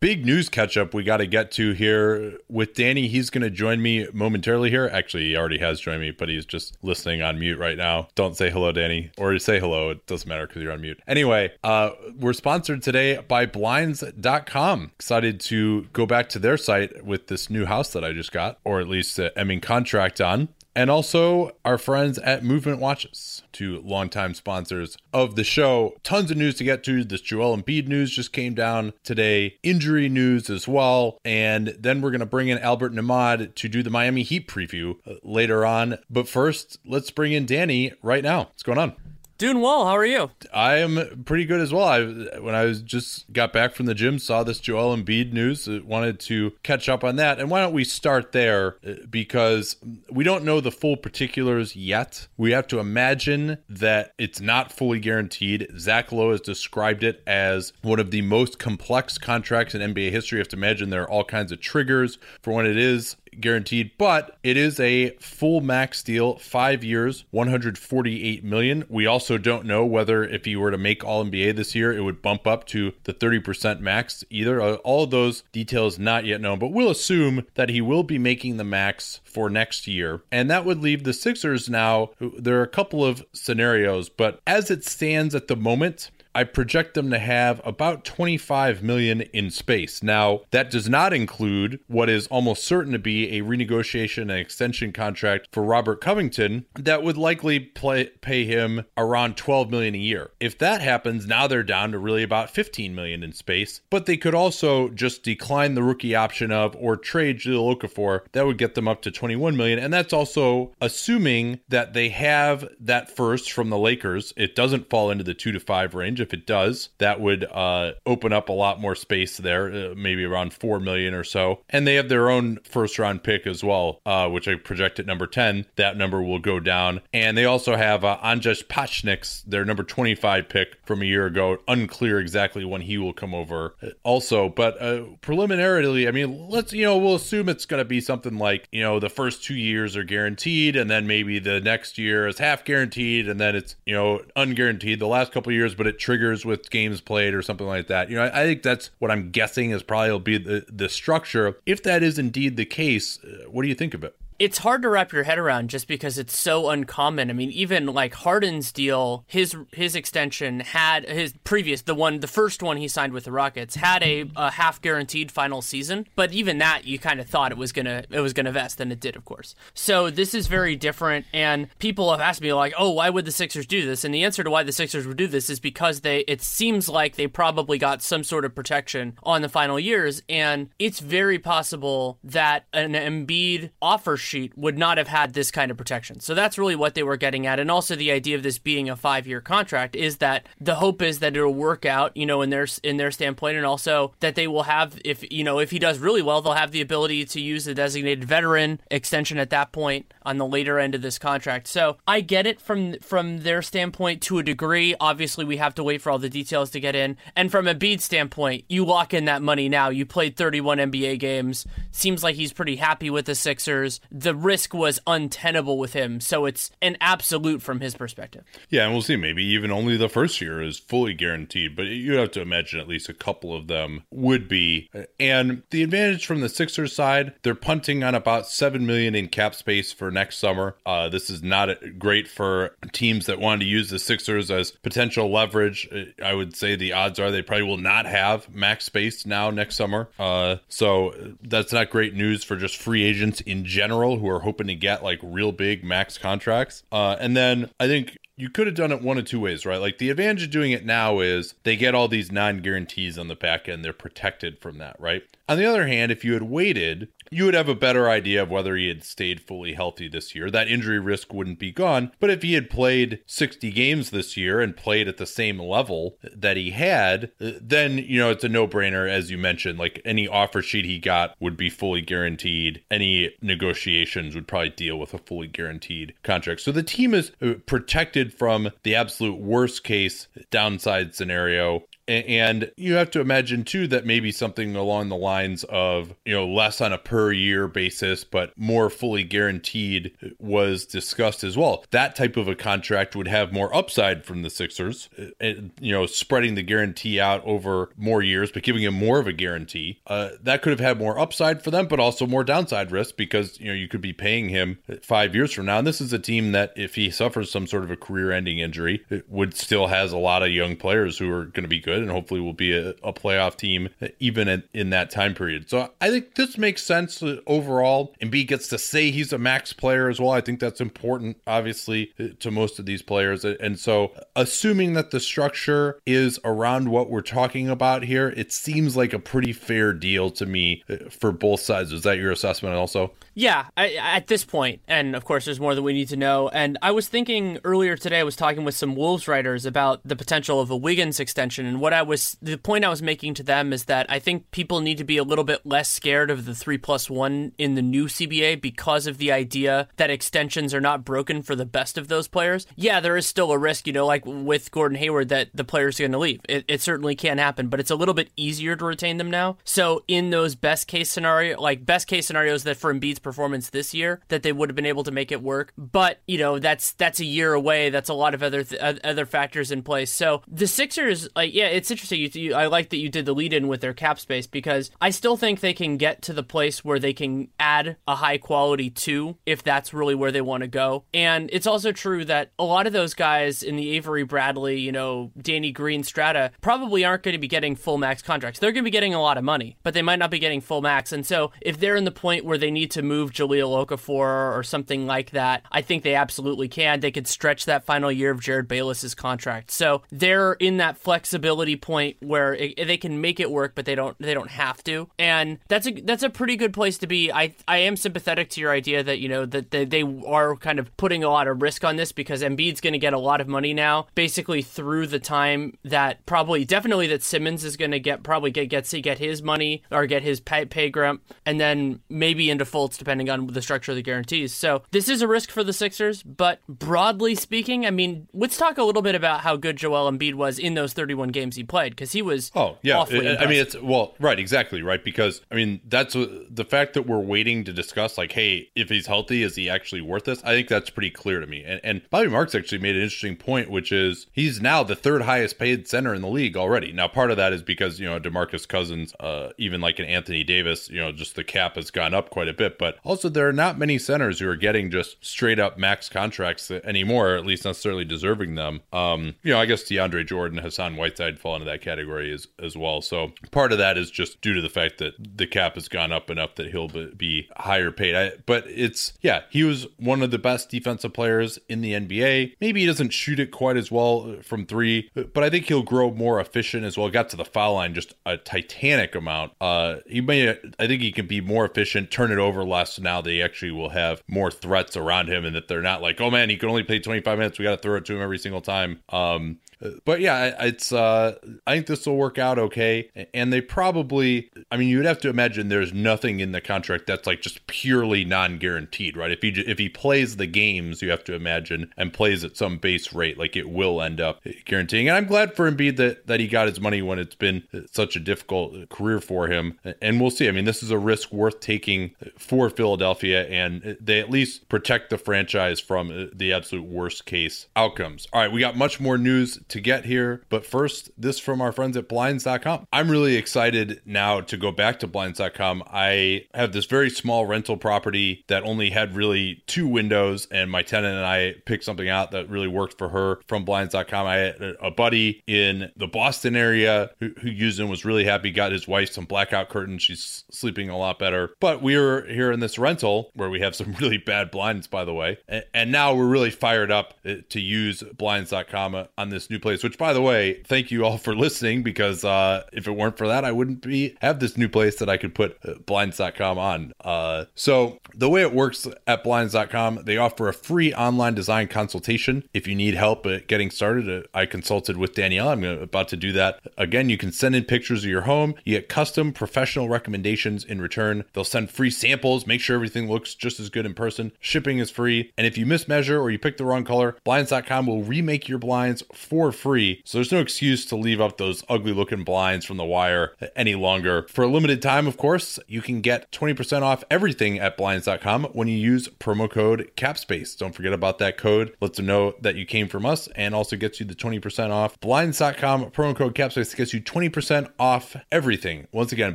Big news catch up we got to get to here with Danny. He's going to join me momentarily here. Actually, he already has joined me, but he's just listening on mute right now. Don't say hello, Danny, or say hello. It doesn't matter because you're on mute. Anyway, uh, we're sponsored today by Blinds.com. Excited to go back to their site with this new house that I just got, or at least uh, I mean, contract on and also our friends at Movement Watches, two longtime sponsors of the show. Tons of news to get to. This Joel Embiid news just came down today, injury news as well, and then we're going to bring in Albert Nahmad to do the Miami Heat preview uh, later on. But first, let's bring in Danny right now. What's going on? Doing well. How are you? I am pretty good as well. I when I was just got back from the gym, saw this Joel Embiid news, uh, wanted to catch up on that. And why don't we start there? Uh, because we don't know the full particulars yet. We have to imagine that it's not fully guaranteed. Zach Lowe has described it as one of the most complex contracts in NBA history. You have to imagine there are all kinds of triggers for when it is guaranteed, but it is a full max deal, five years, 148 million. We also don't know whether if he were to make All NBA this year, it would bump up to the 30% max either. Uh, all those details not yet known, but we'll assume that he will be making the max for next year, and that would leave the Sixers now. There are a couple of scenarios, but as it stands at the moment, I project them to have about 25 million in space. Now, that does not include what is almost certain to be a renegotiation and extension contract for Robert Covington that would likely play, pay him around 12 million a year. If that happens, now they're down to really about 15 million in space, but they could also just decline the rookie option of or trade Jahlil Okafor. That would get them up to 21 million, and that's also assuming that they have that first from the Lakers. It doesn't fall into the 2 to 5 range if it does, that would uh, open up a lot more space there, uh, maybe around four million or so. And they have their own first round pick as well, uh, which I project at number ten. That number will go down. And they also have uh, Anžejs Pasečņiks, their number twenty five pick from a year ago. Unclear exactly when he will come over. Uh, also, but uh, preliminarily, I mean, let's you know we'll assume it's going to be something like you know the first two years are guaranteed, and then maybe the next year is half guaranteed, and then it's you know unguaranteed the last couple years, but it triggers with games played or something like that. You know, I, I think that's what I'm guessing is probably will be the the structure. If that is indeed the case, uh, what do you think of it? It's hard to wrap your head around just because it's so uncommon. I mean, even like Harden's deal, his his extension had his previous the one the first one he signed with the Rockets had a, a half guaranteed final season, but even that you kind of thought it was gonna it was gonna vest, and it did, of course. So this is very different, and people have asked me like, oh, why would the Sixers do this? And the answer to why the Sixers would do this is because they it seems like they probably got some sort of protection on the final years, and it's very possible that an Embiid offer sheet would not have had this kind of protection. So that's really what they were getting at. And also the idea of this being a five year contract is that the hope is that it'll work out, you know, in their in their standpoint, and also that they will have if you know if he does really well, they'll have the ability to use the designated veteran extension at that point on the later end of this contract. So I get it from from their standpoint to a degree. Obviously, we have to wait for all the details to get in. And from a Embiid standpoint, you lock in that money now. You played 31 NBA games. Seems like he's pretty happy with the Sixers. The risk was untenable with him. So it's an absolute from his perspective. Yeah, and we'll see. Maybe even only the first year is fully guaranteed, but you have to imagine at least a couple of them would be. And the advantage from the Sixers side, they're punting on about seven million in cap space for next summer. Uh, this is not great for teams that want to use the Sixers as potential leverage. I would say the odds are they probably will not have max space now next summer. Uh, so that's not great news for just free agents in general who are hoping to get like real big max contracts. Uh, and then I think you could have done it one of two ways, right? Like the advantage of doing it now is they get all these non guarantees on the back end. They're protected from that, right? On the other hand, if you had waited, you would have a better idea of whether he had stayed fully healthy this year. That injury risk wouldn't be gone. But if he had played 60 games this year and played at the same level that he had, then, you know, it's a no brainer, as you mentioned. Like any offer sheet he got would be fully guaranteed. Any negotiations would probably deal with a fully guaranteed contract. So the team is uh, protected from the absolute worst case downside scenario and you have to imagine too that maybe something along the lines of you know less on a per year basis but more fully guaranteed was discussed as well. That type of a contract would have more upside from the sixers and, you know spreading the guarantee out over more years but giving him more of a guarantee. Uh, that could have had more upside for them but also more downside risk because you know you could be paying him five years from now. And this is a team that if he suffers some sort of a career ending injury it would still has a lot of young players who are going to be good good and hopefully will be a, a playoff team even in, in, that time period. So I think this makes sense overall. Embiid gets to say he's a max player as well. I think that's important, obviously, to most of these players. And so, assuming that the structure is around what we're talking about here, it seems like a pretty fair deal to me uh, for both sides. Is that your assessment also? Yeah, I, at this point, and of course, there's more that we need to know. And I was thinking earlier today, I was talking with some Wolves writers about the potential of a Wiggins extension. And what I was, the point I was making to them is that I think people need to be a little bit less scared of the three plus one in the new CBA because of the idea that extensions are not broken for the best of those players. Yeah, there is still a risk, you know, like with Gordon Hayward, that the players are going to leave. It, it certainly can happen, but it's a little bit easier to retain them now. So in those best case scenario, like best case scenarios that for Embiid's performance this year that they would have been able to make it work. But you know that's that's a year away. That's a lot of other th- other factors in place. So the Sixers, like yeah, it's interesting. You, you, I like that you did the lead in with their cap space because I still think they can get to the place where they can add a high quality two if that's really where they want to go. And it's also true that a lot of those guys in the Avery Bradley, you know, Danny Green strata probably aren't going to be getting full max contracts. They're going to be getting a lot of money, but they might not be getting full max. And so if they're in the point where they need to move Jahlil Okafor or something like that, I think they absolutely can. They could stretch that final year of Jerryd Bayless's contract. So they're in that flexibility point where it, they can make it work, but they don't they don't have to. And that's a that's a pretty good place to be. I I am sympathetic to your idea that you know that they, they are kind of putting a lot of risk on this because Embiid's going to get a lot of money now, basically through the time that probably definitely that Simmons is going to get probably get get get his money or get his pay, pay grump, and then maybe into Fultz depending on the structure of the guarantees. So this is a risk for the Sixers, but broadly speaking, I mean, let's talk a little bit about how good Joel Embiid was in those 31 games he played because he was. Oh yeah, I mean it's well right exactly right because I mean that's the fact that we're waiting to discuss like hey if he's healthy is he actually worth this? I think that's pretty clear to me. And, and Bobby Marks actually made an interesting point, which is he's now the third highest paid center in the league already. Now part of that is because you know Demarcus Cousins, uh, even like an Anthony Davis, you know just the cap has gone up quite a bit, but also there are not many centers who are getting just straight up max contracts anymore, at least necessarily deserving them. Um, you know, I guess DeAndre Jordan, Hassan Whiteside fall into that category as, as well. So part of that is just due to the fact that the cap has gone up enough that he'll be higher paid. I, but it's, yeah, he was one of the best defensive players in the NBA. Maybe he doesn't shoot it quite as well from three, but I think he'll grow more efficient as well. Got to the foul line just a titanic amount. Uh, he may, I think he can be more efficient, turn it over less now they actually will have more threats around him and that they're not like, oh man, he can only play 25 minutes. We got to throw it to him every single time. Um, but yeah, it's uh, I think this will work out okay. And they probably, I mean, you'd have to imagine there's nothing in the contract that's like just purely non-guaranteed, right? If he if he plays the games, you have to imagine, and plays at some base rate, like it will end up guaranteeing. And I'm glad for Embiid that that he got his money when it's been such a difficult career for him. And we'll see. I mean, this is a risk worth taking for Philadelphia, and they at least protect the franchise from the absolute worst case outcomes. All right, we got much more news to get here, but first, this from our friends at Blinds.com. I'm really excited now to go back to Blinds.com. I have this very small rental property that only had really two windows, and my tenant and I picked something out that really worked for her from Blinds.com. I had a buddy in the Boston area who, who used them, was really happy, got his wife some blackout curtains. She's sleeping a lot better. But we were here in this rental where we have some really bad blinds, by the way, and, and now we're really fired up uh, to use Blinds.com on this new place. Which, by the way, thank you all for listening because uh, if it weren't for that, I wouldn't be have this new place that I could put uh, Blinds.com on. Uh, so the way it works at Blinds.com, they offer a free online design consultation if you need help getting started. Uh, I consulted with Danielle. I'm about to do that again. You can send in pictures of your home. You get custom professional recommendations in return. They'll send free samples. Make sure everything looks just as good in person. Shipping is free. And if you mismeasure or you pick the wrong color, Blinds.com will remake your blinds for free. So there's no excuse to leave up those ugly looking blinds from the wire any longer. For a limited time, of course, you can get 20% off everything at Blinds.com when you use promo code CAPSPACE. Don't forget about that code. Let them know that you came from us and also gets you the 20% off. Blinds.com, promo code CAPSPACE gets you 20% off everything. Once again,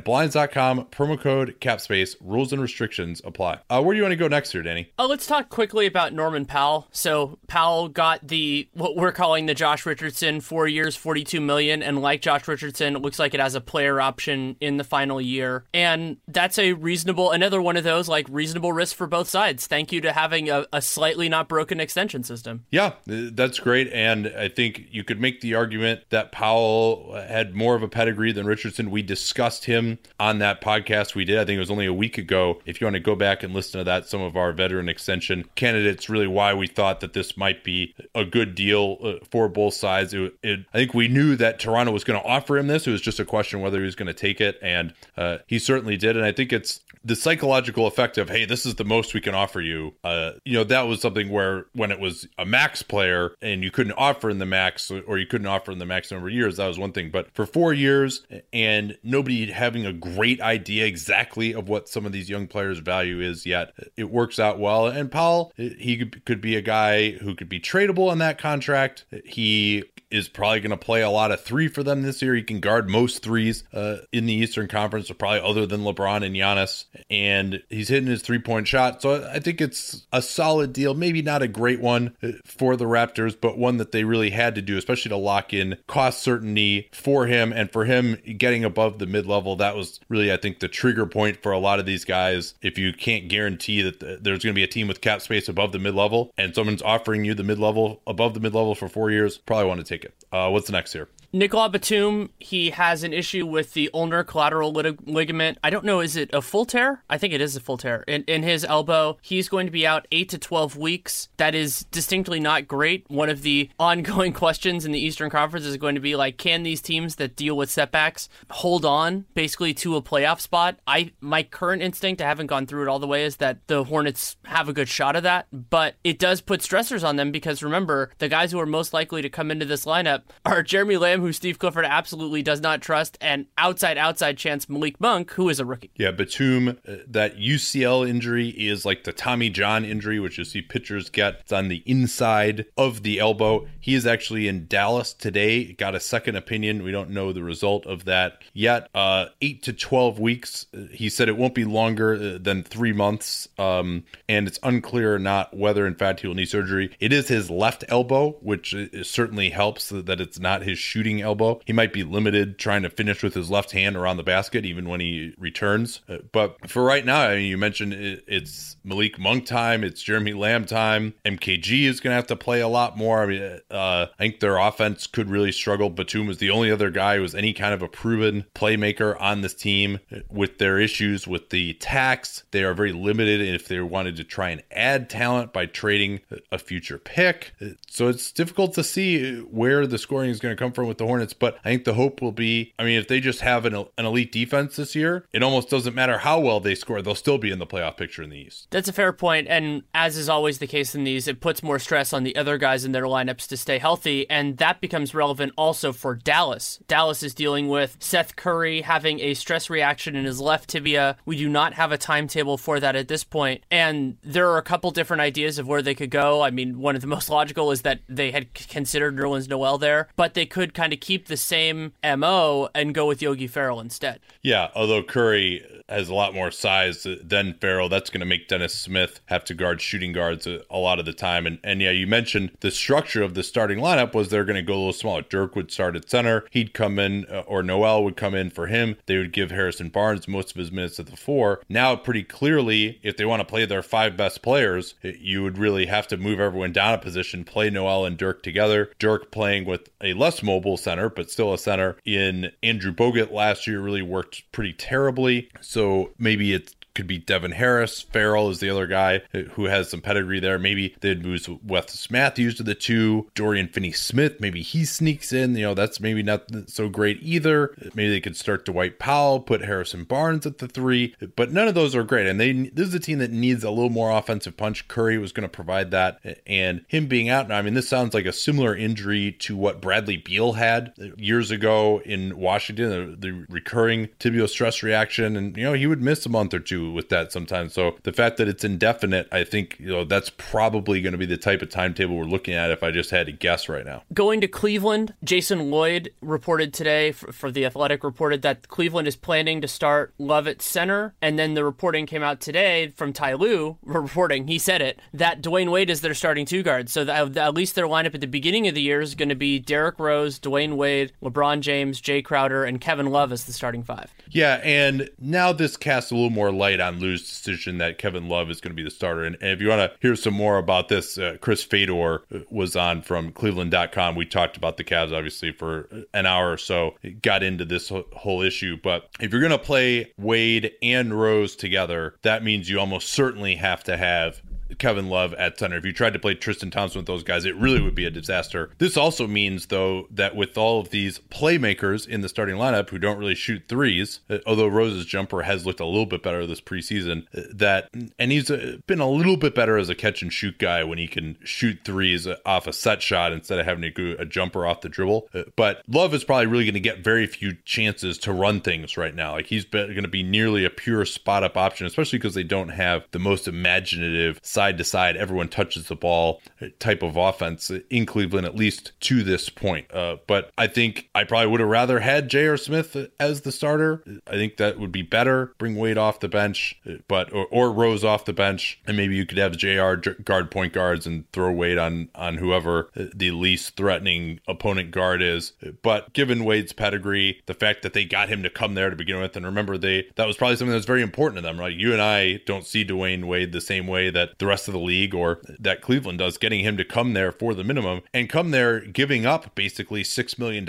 Blinds.com, promo code CAPSPACE. Rules and restrictions apply. Uh, where do you want to go next here, Danny? Oh, let's talk quickly about Norman Powell. So Powell got the what we're calling the Josh Richardson four years, 42 million, and like Josh Richardson, it looks like it has a player option in the final year, and that's a reasonable another one of those like reasonable risk for both sides. Thank you to having a, a slightly not broken extension system. Yeah, that's great, and I think you could make the argument that Powell had more of a pedigree than Richardson. We discussed him on that podcast we did. I think it was only a week ago. If you want to go back and listen to that, some of our veteran extension candidates really why we thought that this might be a good deal uh, for both sides. It, it, I think we knew that Toronto was going to offer him this. It was just a question whether he was going to take it, and uh, he certainly did. And I think it's the psychological effect of hey this is the most we can offer you uh you know that was something where when it was a max player and you couldn't offer in the max or you couldn't offer in the max number of years that was one thing but for four years and nobody having a great idea exactly of what some of these young players value is yet it works out well and Powell he could be a guy who could be tradable on that contract he is probably going to play a lot of three for them this year. He can guard most threes uh, in the Eastern Conference, or probably other than LeBron and Giannis. And he's hitting his three point shot. So I think it's a solid deal. Maybe not a great one uh, for the Raptors, but one that they really had to do, especially to lock in cost certainty for him and for him getting above the mid level. That was really, I think, the trigger point for a lot of these guys. If you can't guarantee that there's going to be a team with cap space above the mid level and someone's offering you the mid level above the mid level for four years, probably want to take it. Uh, what's next here? Nicolas Batum, he has an issue with the ulnar collateral lig- ligament. I don't know, is it a full tear? I think it is a full tear. In, in his elbow, he's going to be out 8 to 12 weeks. That is distinctly not great. One of the ongoing questions in the Eastern Conference is going to be like, can these teams that deal with setbacks hold on basically to a playoff spot? I My current instinct, I haven't gone through it all the way, is that the Hornets have a good shot of that, but it does put stressors on them because remember, the guys who are most likely to come into this lineup are Jeremy Lamb, who Steve Clifford absolutely does not trust, and outside, outside chance Malik Monk, who is a rookie. Yeah, Batum, uh, that UCL injury is like the Tommy John injury, which you see pitchers get. It's on the inside of the elbow. He is actually in Dallas today, got a second opinion. We don't know the result of that yet. Uh, eight to 12 weeks. Uh, he said it won't be longer uh, than three months, um, and it's unclear or not whether, in fact, he will need surgery. It is his left elbow, which certainly helps that it's not his shooting elbow. He might be limited trying to finish with his left hand around the basket even when he returns. Uh, but for right now, I mean, you mentioned it's Malik Monk time, it's Jeremy Lamb time. MKG is going to have to play a lot more. I mean, uh, I think their offense could really struggle. Batum was the only other guy who was any kind of a proven playmaker on this team. With their issues with the tax, they are very limited if they wanted to try and add talent by trading a future pick. So it's difficult to see where the scoring is going to come from with the Hornets, but I think the hope will be, I mean, if they just have an, an elite defense this year, it almost doesn't matter how well they score, they'll still be in the playoff picture in the East. That's a fair point, and as is always the case in these, it puts more stress on the other guys in their lineups to stay healthy, and that becomes relevant also for Dallas. Dallas is dealing with Seth Curry having a stress reaction in his left tibia. We do not have a timetable for that at this point, and there are a couple different ideas of where they could go. I mean, one of the most logical is that they had considered Nerlens Noel there, but they could kind of keep the same MO and go with Yogi Ferrell instead. Yeah, although Curry has a lot more size than Ferrell, that's going to make Dennis Smith have to guard shooting guards a, a, lot of the time. And, and yeah, you mentioned the structure of the starting lineup was they're going to go a little smaller. Dirk would start at center. He'd come in, uh, or Noel would come in for him. They would give Harrison Barnes most of his minutes at the four. Now, pretty clearly, if they want to play their five best players, you would really have to move everyone down a position, play Noel and Dirk together. Dirk playing with a less mobile center, but still a center in Andrew Bogut last year really worked pretty terribly. So maybe it's could be Devin Harris. Ferrell is the other guy who has some pedigree there. Maybe they'd move Wes Matthews to the two. Dorian Finney Smith, maybe he sneaks in. You know, that's maybe not so great either. Maybe they could start Dwight Powell, put Harrison Barnes at the three, but none of those are great. And they this is a team that needs a little more offensive punch. Curry was going to provide that, and him being out now. I mean, this sounds like a similar injury to what Bradley Beal had years ago in Washington, the, the recurring tibial stress reaction, and you know he would miss a month or two with that sometimes. So the fact that it's indefinite, I think you know that's probably going to be the type of timetable we're looking at if I just had to guess right now. Going to Cleveland, Jason Lloyd reported today for, for the Athletic reported that Cleveland is planning to start Love at center, and then the reporting came out today from Ty Lue reporting. He said it that Dwyane Wade is their starting two guard. So that, at least their lineup at the beginning of the year is going to be Derrick Rose, Dwyane Wade, LeBron James, Jae Crowder, and Kevin Love as the starting five. Yeah, and now this casts a little more light on Lue's decision that Kevin Love is going to be the starter. And, and if you want to hear some more about this, uh, Chris Fedor was on from Cleveland.com. We talked about the Cavs obviously for an hour or so, it got into this whole issue. But if you're going to play Wade and Rose together, that means you almost certainly have to have Kevin Love at center. If you tried to play Tristan Thompson with those guys, it really would be a disaster. This also means, though, that with all of these playmakers in the starting lineup who don't really shoot threes, uh, although Rose's jumper has looked a little bit better this preseason, uh, that and he's been a little bit better as a catch and shoot guy when he can shoot threes off a set shot instead of having to do a jumper off the dribble. But Love is probably really going to get very few chances to run things right now. Like he's going to be nearly a pure spot up option, especially because they don't have the most imaginative side to side, everyone touches the ball type of offense in Cleveland, at least to this point. Uh, but I think I probably would have rather had J.R. Smith as the starter. I think that would be better. Bring Wade off the bench, but or, or Rose off the bench, and maybe you could have J.R. guard point guards and throw Wade on on whoever the least threatening opponent guard is. But given Wade's pedigree, the fact that they got him to come there to begin with, and remember they that was probably something that's very important to them. Right, you and I don't see Dwyane Wade the same way that the rest of the league or that Cleveland does, getting him to come there for the minimum and come there giving up basically $6 million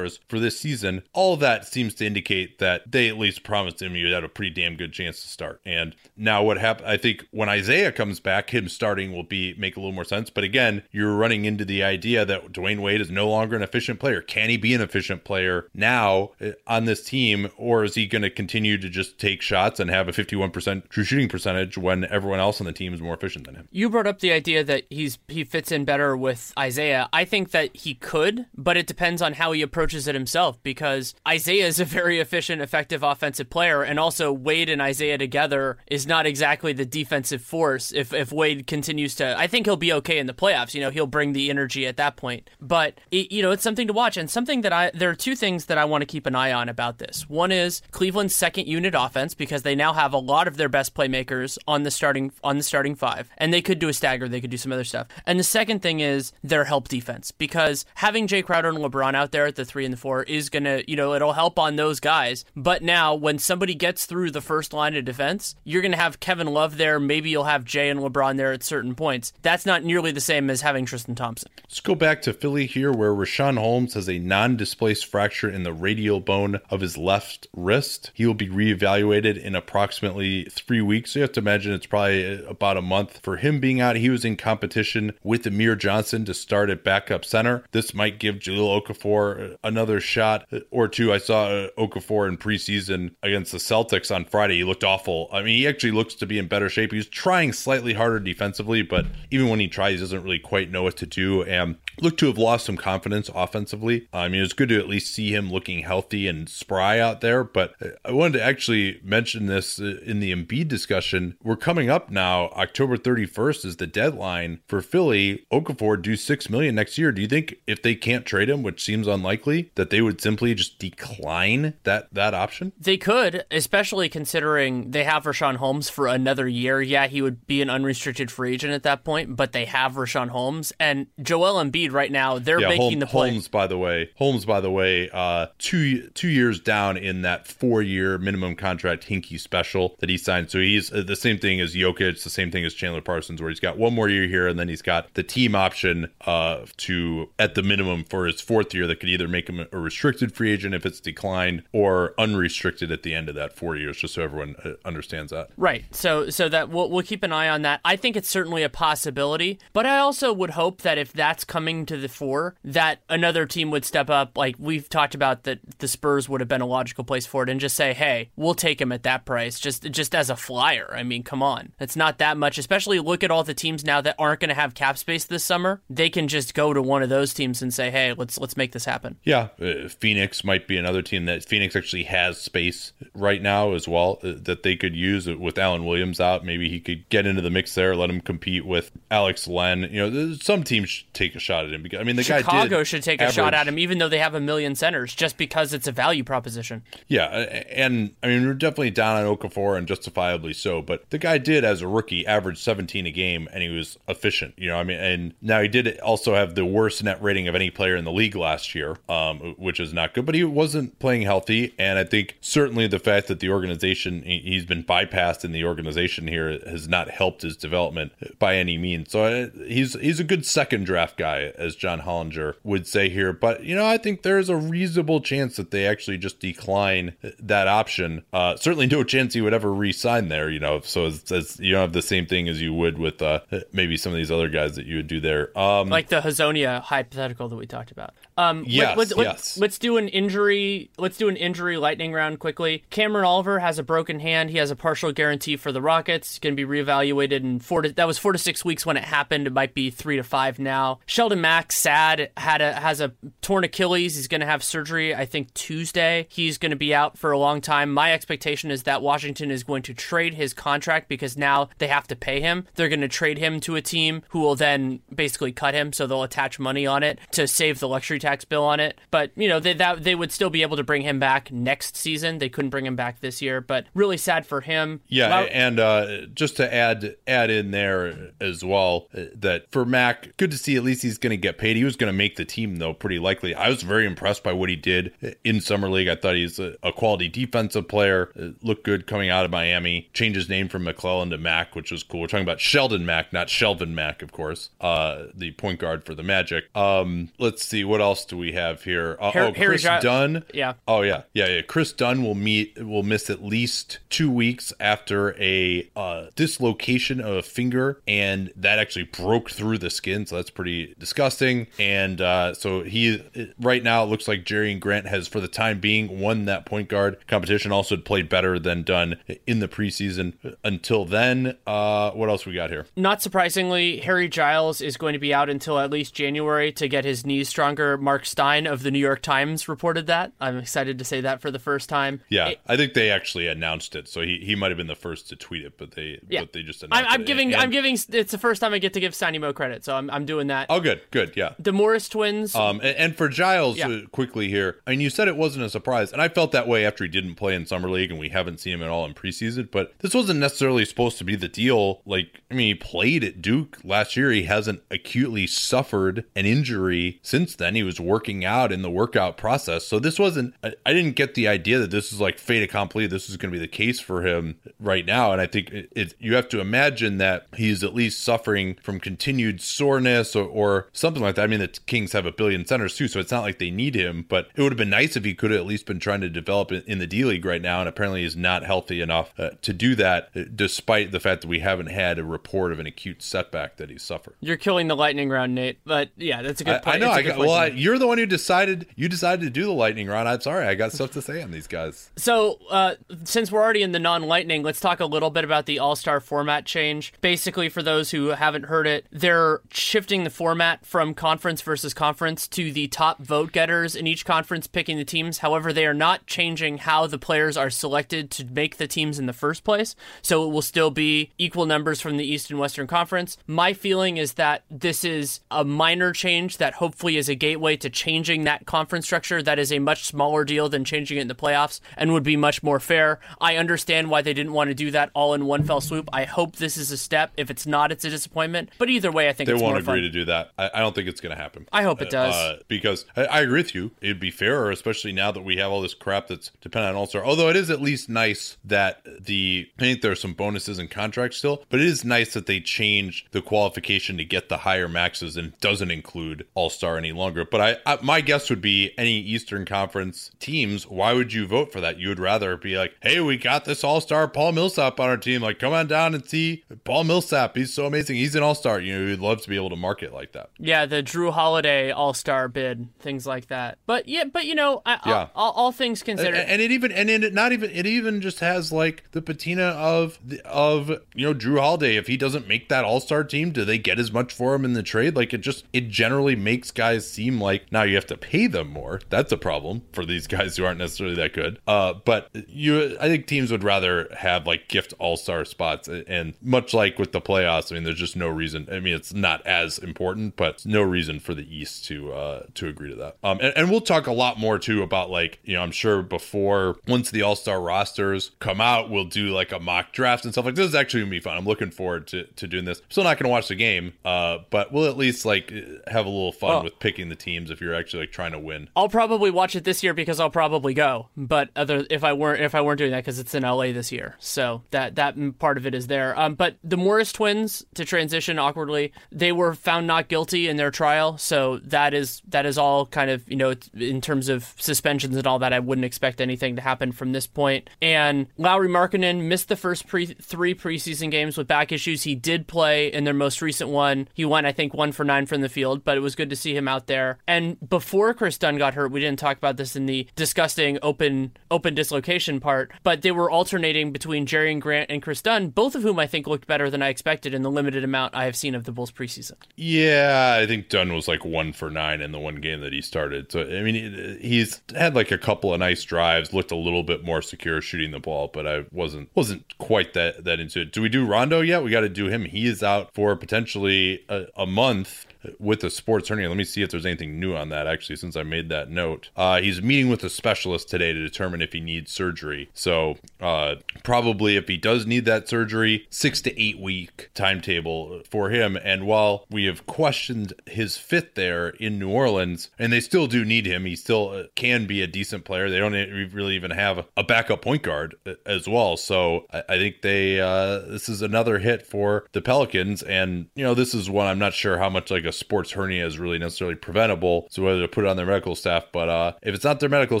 for this season. All that seems to indicate that they at least promised him you'd have a pretty damn good chance to start. And now what happened, I think when Isaiah comes back, him starting will be make a little more sense. But again, you're running into the idea that Dwyane Wade is no longer an efficient player. Can he be an efficient player now uh, on this team, or is he going to continue to just take shots and have a 51% true shooting percentage when everyone else on the team is more efficient than him? You brought up the idea that he's he fits in better with Isaiah. I think that he could, but it depends on how he approaches it himself because Isaiah is a very efficient, effective offensive player, and also Wade and Isaiah together is not exactly the defensive force. If if Wade continues to, I think he'll be okay in the playoffs. You know, he'll bring the energy at that point. But it, you know, it's something to watch and something that I there are two things that I want to keep an eye on about this. One is Cleveland's second unit offense because they now have a lot of their best playmakers on the starting on the starting five, and they could do a stagger, they could do some other stuff. And the second thing is their help defense because having Jae Crowder and LeBron out there at the three and the four is gonna, you know, it'll help on those guys. But now when somebody gets through the first line of defense, you're gonna have Kevin Love there. Maybe you'll have Jae and LeBron there at certain points. That's not nearly the same as having Tristan Thompson. Let's go back to Philly here, where Richaun Holmes has a non-displaced fracture in the radial bone of his left wrist. He will be reevaluated in approximately three weeks. So you have to imagine it's probably about a month for him being out. He was in competition with Amir Johnson to start at backup center. This might give Jahlil Okafor another shot or two. I saw uh, Okafor in preseason against the Celtics on Friday. He looked awful. I mean, he actually looks to be in better shape. He was trying slightly harder defensively, but even when he tries, he doesn't really quite know what to do. And looked to have lost some confidence offensively. I mean, it's good to at least see him looking healthy and spry out there. But I wanted to actually mention this in the Embiid discussion. We're coming up now. October 31st is the deadline for Philly. Okafor due six million next year. Do you think if they can't trade him, which seems unlikely, that they would simply just decline that that option? They could, especially considering they have Richaun Holmes for another year. Yeah, he would be an unrestricted free agent at that point, but they have Richaun Holmes and Joel Embiid right now. They're yeah, making Holmes, the play. Holmes, by the way, Holmes, by the way, uh, two two years down in that four year minimum contract Hinkie special that he signed. So he's uh, the same thing as Jokic, the same thing as Chandler Parsons, where he's got one more year here and then he's got the team option uh, to at the minimum for his fourth year that could either make him a restricted free agent if it's declined or unrestricted at the end of that four years. Just so everyone uh, understands that. Right. So so that we'll we'll keep an eye on that. I think it's certainly a possibility, but I also would hope that if that's coming to the fore, that another team would step up. Like we've talked about, that the Spurs would have been a logical place for it, and just say, "Hey, we'll take him at that price." Just just as a flyer. I mean, come on, it's not that much. Especially look at all the teams now that aren't going to have cap space this summer. They can just go to one of those teams and say, "Hey, let's let's make this happen." Yeah, uh, Phoenix might be another team that Phoenix actually has space right now as well uh, that they could use with Alan Williams out. Maybe he could get into the mix there, let him compete with Alex Len. You know, some teams should take a shot at him because I mean the Chicago guy Chicago should take average. a shot at him, even though they have a million centers, just because it's a value proposition. Yeah, and I mean we're definitely down on Okafor and justifiably so, but the guy did as a rookie average 17 a game and he was efficient. You know, I mean, and now he did also have the worst net rating of any player in the league last year, um, which is not good. But he wasn't playing healthy, and I think certainly the fact that the organization he's been bypassed in the organization here has not helped his development by any means. So uh, he's he's a good second draft guy, as John Hollinger would say here. But you know, I think there's a reasonable chance that they actually just decline that option. Uh, certainly, no chance he would ever re-sign there. You know, so it's, it's, you don't have the same thing as you would with uh, maybe some of these other guys that you would do there. Um, like the Hezonja hypothetical that we talked about. Um, yes, let, let, yes. Let's do an injury. Let's do an injury lightning round quickly. Cameron Oliver has a broken hand. He has a partial guarantee for the Rockets. He's going to be reevaluated in four to that was four to six weeks when it happened. It might be three to five now. Sheldon Mac, sad, had a has a torn Achilles. He's going to have surgery. I think Tuesday. He's going to be out for a long time. My expectation is that Washington is going to trade his contract because now they have to pay him. They're going to trade him to a team who will then basically cut him, so they'll attach money on it to save the luxury tax bill on it. But you know, they that they would still be able to bring him back next season. They couldn't bring him back this year, but really sad for him. Yeah, and uh, just to add add in there as well uh, that for Mac, good to see at least he's going to get paid. He was going to make the team though, pretty likely. I was very impressed by what he did in summer league. I thought he's a, a quality defensive player. It looked good coming out of Miami. Changed his name from McClellan to Mac, which was cool. We're talking about Sheldon Mac, not Shelvin Mack, of course. Uh, the point guard for the Magic. Um, let's see what else do we have here. Uh, Harry, oh, Chris Harry Dunn. Yeah. Oh yeah, yeah, yeah. Kris Dunn will meet will miss at least two weeks after a uh, dislocation of a finger, and that actually broke through the skin, so that's pretty disgusting. And uh, so he right now it looks like Jerian Grant has, for the time being, won that point guard competition. Also played better than Dunn in the preseason. Until then, uh, what else we got here? Not surprisingly, Harry Giles is going to be out until at least January to get his knees stronger. Marc Stein of the New York Times reported that. I'm excited to say that for the first time. Yeah, it, I think they actually announced it, so he, he might have been the first to tweet it, but they yeah. but they just announced I, am giving and, I'm giving it's the first time I get to give Steiny Mo credit, so I'm, I'm doing that. Oh, good, good, yeah. The Morris twins. Um, and, and for Giles, yeah. uh, quickly here, I mean, you said it wasn't a surprise, and I felt that way after he didn't play in summer league, and we haven't seen him at all in preseason. But this wasn't necessarily supposed to be the deal. Like, I mean, he played at Duke last year. He hasn't acutely suffered an injury since then. He was working out in the workout process, so this wasn't. I, I didn't get the idea that this is like fait accompli. This is going to be the case for him right now, and I think it, it, you have to imagine that he's at least suffering from continued soreness or, or something like that. I mean, the Kings have a billion centers too, so it's not like they need him. But it would have been nice if he could have at least been trying to develop in, in the D League right now, and apparently he's not healthy enough uh, to do that, uh, despite the fact that we haven't had had a report of an acute setback that he suffered. You're killing the lightning round, Nate. But yeah, that's a good point. I know. It's a I got, well, I, you're the one who decided. You decided to do the lightning round. I'm sorry. I got stuff to say on these guys. So, uh, since we're already in the non lightning, let's talk a little bit about the All Star format change. Basically, for those who haven't heard it, they're shifting the format from conference versus conference to the top vote getters in each conference picking the teams. However, they are not changing how the players are selected to make the teams in the first place. So, it will still be equal numbers from the East and Western Conference. My feeling is that this is a minor change that hopefully is a gateway to changing that conference structure. That is a much smaller deal than changing it in the playoffs and would be much more fair. I understand why they didn't want to do that all in one fell swoop. I hope this is a step. If it's not, it's a disappointment. But either way, I think They it's won't agree fun. to do that. I, I don't think it's going to happen. I hope it does. Uh, because I, I agree with you. It'd be fairer, especially now that we have all this crap that's dependent on All Star. Although it is at least nice that the I think there are some bonuses and contracts still, but it is nice that they changed the qualification to get the higher maxes and doesn't include All Star any longer. But I, I my guess would be any Eastern Conference teams. Why would you vote for that? You would rather be like, hey, we got this All Star Paul Millsap on our team. Like, come on down and see Paul Millsap. He's so amazing. He's an All Star. You know, you'd love to be able to market like that. Yeah, the Jrue Holiday All Star bid, things like that. But yeah, but you know, I, Yeah. all, all things considered, and, and it even and it not even it even just has like the patina of the, of you know Jrue Holiday. If he doesn't make that All Star team, do they get as much for him in the trade? Like it just it generally makes guys seem like now you have to pay them more. That's a problem for these guys who aren't necessarily that good. Uh, but you, I think teams would rather have like gift All Star spots, and much like with the playoffs, I mean, there's just no reason. I mean, it's not as important, but no reason for the East to uh to agree to that. Um, and, and we'll talk a lot more too about like you know I'm sure before once the All Star rosters come out, we'll do like a mock draft and stuff like this. Is actually gonna be fun. I'm looking forward to to doing this. I'm still not gonna watch the game, uh, but we'll at least like have a little fun Well- with picking the teams if you're actually like trying to win. I'll probably watch it this year because I'll probably go. But other if I weren't if I weren't doing that because it's in LA this year, so that that part of it is there. Um, but the Morris twins to transition awkwardly, they were found not guilty in their trial, so that is that is all kind of you know in terms of suspensions and all that. I wouldn't expect anything to happen from this point. And Lauri Markkanen missed the first pre- three preseason games with back issues. He did play in their most recent one. He went I think one for nine from the field, but it was good to see him out there. And before Kris Dunn got hurt, we didn't talk about this in the disgusting open open dislocation part, but they were alternating between Jerian Grant and Kris Dunn, both of whom I think looked better than I expected in the limited amount I have seen of the Bulls preseason. Yeah, I think Dunn was like one for nine in the one game that he started. So I mean, he's had like a couple of nice drives, looked a little bit more secure shooting the ball, but I wasn't wasn't quite that that into it. Do we do Rondo yet? We got to do him. He is out for potentially a, a month with a sports hernia. Let me see if there's anything new on that actually since I made that note. Uh, he's meeting with a specialist today to determine if he needs surgery. So uh, probably if he does need that surgery, six to eight week timetable for him. And while we have questioned his fit there in New Orleans, and they still do need him, he still uh, can be a decent player. They don't really even have a backup point guard uh, as well. So I, I think they uh, this is another hit for the Pelicans, and you know this is one I'm not sure how much like a sports hernia is really necessarily preventable. So whether to put it on their medical staff, but uh, if it's not their medical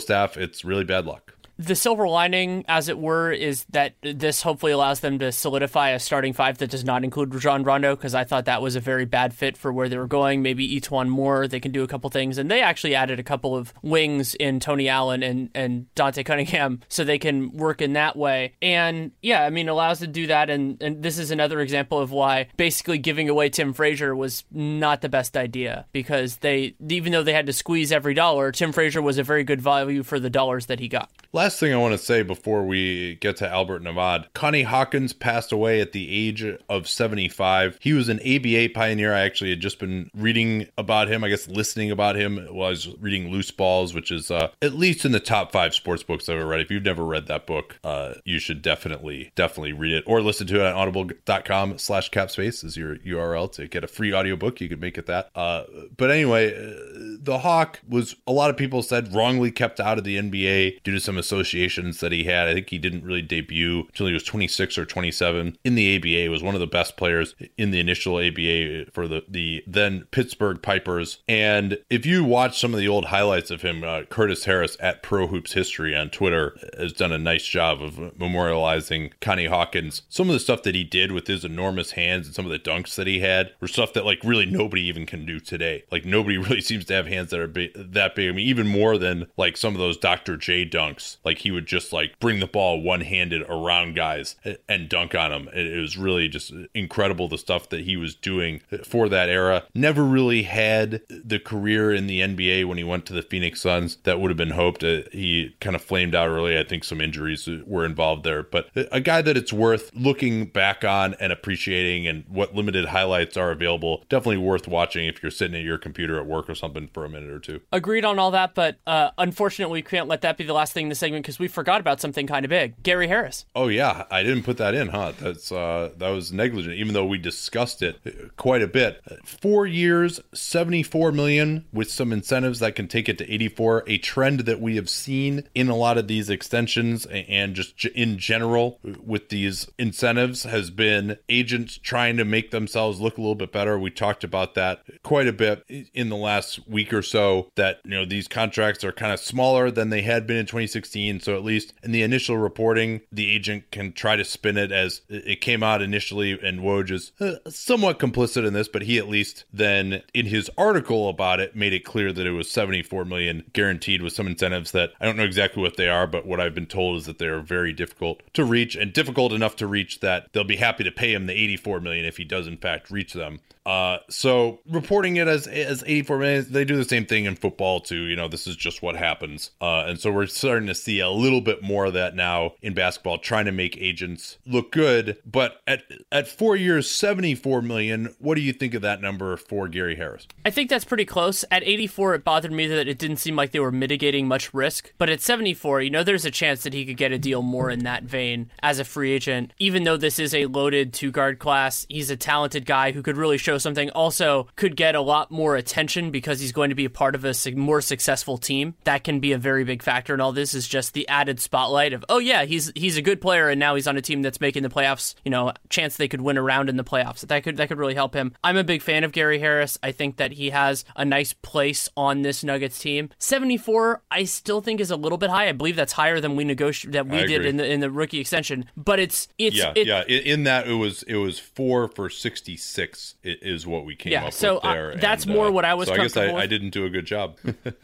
staff, it's really bad luck. The silver lining, as it were, is that this hopefully allows them to solidify a starting five that does not include Rajon Rondo, because I thought that was a very bad fit for where they were going. Maybe E'Twaun Moore, they can do a couple things. And they actually added a couple of wings in Tony Allen and, and Dante Cunningham, so they can work in that way. And yeah, I mean, allows to do that. And, and this is another example of why basically giving away Tim Frazier was not the best idea, because they, even though they had to squeeze every dollar, Tim Frazier was a very good value for the dollars that he got. Last thing I want to say before we get to Albert Nahmad, Connie Hawkins passed away at the age of 75. He was an ABA pioneer. I actually had just been reading about him, I guess listening about him while I was reading Loose Balls, which is uh, at least in the top five sports books I've ever read. If you've never read that book, uh, you should definitely, definitely read it or listen to it on audible.com slash capspace is your URL to get a free audiobook. You could make it that. Uh, but anyway, uh, the Hawk was, a lot of people said, wrongly kept out of the NBA due to some associations that he had. I think he didn't really debut until he was 26 or 27 in the ABA. Was one of the best players in the initial ABA for the the then Pittsburgh Pipers. And if you watch some of the old highlights of him, uh, Curtis Harris at Pro Hoops History on Twitter has done a nice job of memorializing Connie Hawkins. Some of the stuff that he did with his enormous hands and some of the dunks that he had were stuff that like really nobody even can do today. Like nobody really seems to have hands that are big, that big. I mean, even more than like some of those Dr. J dunks. Like he would just like bring the ball one handed around guys and dunk on them. It was really just incredible the stuff that he was doing for that era. Never really had the career in the NBA when he went to the Phoenix Suns that would have been hoped. Uh, he kind of flamed out early. I think some injuries were involved there, but a guy that it's worth looking back on and appreciating and what limited highlights are available. Definitely worth watching if you're sitting at your computer at work or something for a minute or two. Agreed on all that, but uh, unfortunately, we can't let that be the last thing in the segment because we forgot about something kind of big. Gary Harris. Oh yeah, I didn't put that in, huh? That's uh, that was negligent, even though we discussed it quite a bit. Four years, seventy-four million with some incentives that can take it to eighty-four. A trend that we have seen in a lot of these extensions and just in general with these incentives has been agents trying to make themselves look a little bit better. We talked about that quite a bit in the last week or so. That you know these contracts are kind of smaller than they had been in 2016. So at least in the initial reporting, the agent can try to spin it as it came out initially, and Woj is uh, somewhat complicit in this, but he at least then in his article about it made it clear that it was 74 million guaranteed with some incentives that I don't know exactly what they are, but what I've been told is that they are very difficult to reach and difficult enough to reach that they'll be happy to pay him the 84 million if he does in fact reach them. Uh, so reporting it as as 84 minutes, they do the same thing in football too. You know, this is just what happens. Uh, and so we're starting to see a little bit more of that now in basketball, trying to make agents look good. But at at four years, 74 million. What do you think of that number for Gary Harris? I think that's pretty close. At 84, it bothered me that it didn't seem like they were mitigating much risk. But at 74, you know, there's a chance that he could get a deal more in that vein as a free agent. Even though this is a loaded two guard class, he's a talented guy who could really show something. Also, could get a lot more attention because he's going to be a part of a more successful team. That can be a very big factor in all this. Is just the added spotlight of oh yeah, he's he's a good player and now he's on a team that's making the playoffs. You know, chance they could win around in the playoffs. That could that could really help him. I'm a big fan of Gary Harris. I think that he has a nice place on this Nuggets team. 74, I still think is a little bit high. I believe that's higher than we negotiated that we I did agree. in the in the rookie extension. But it's it's yeah, it, yeah. In, that, it was it was four for 66 i- is what we came Yeah, up so, with there. that's And, more uh, what I was So I guess I, I didn't do a good job.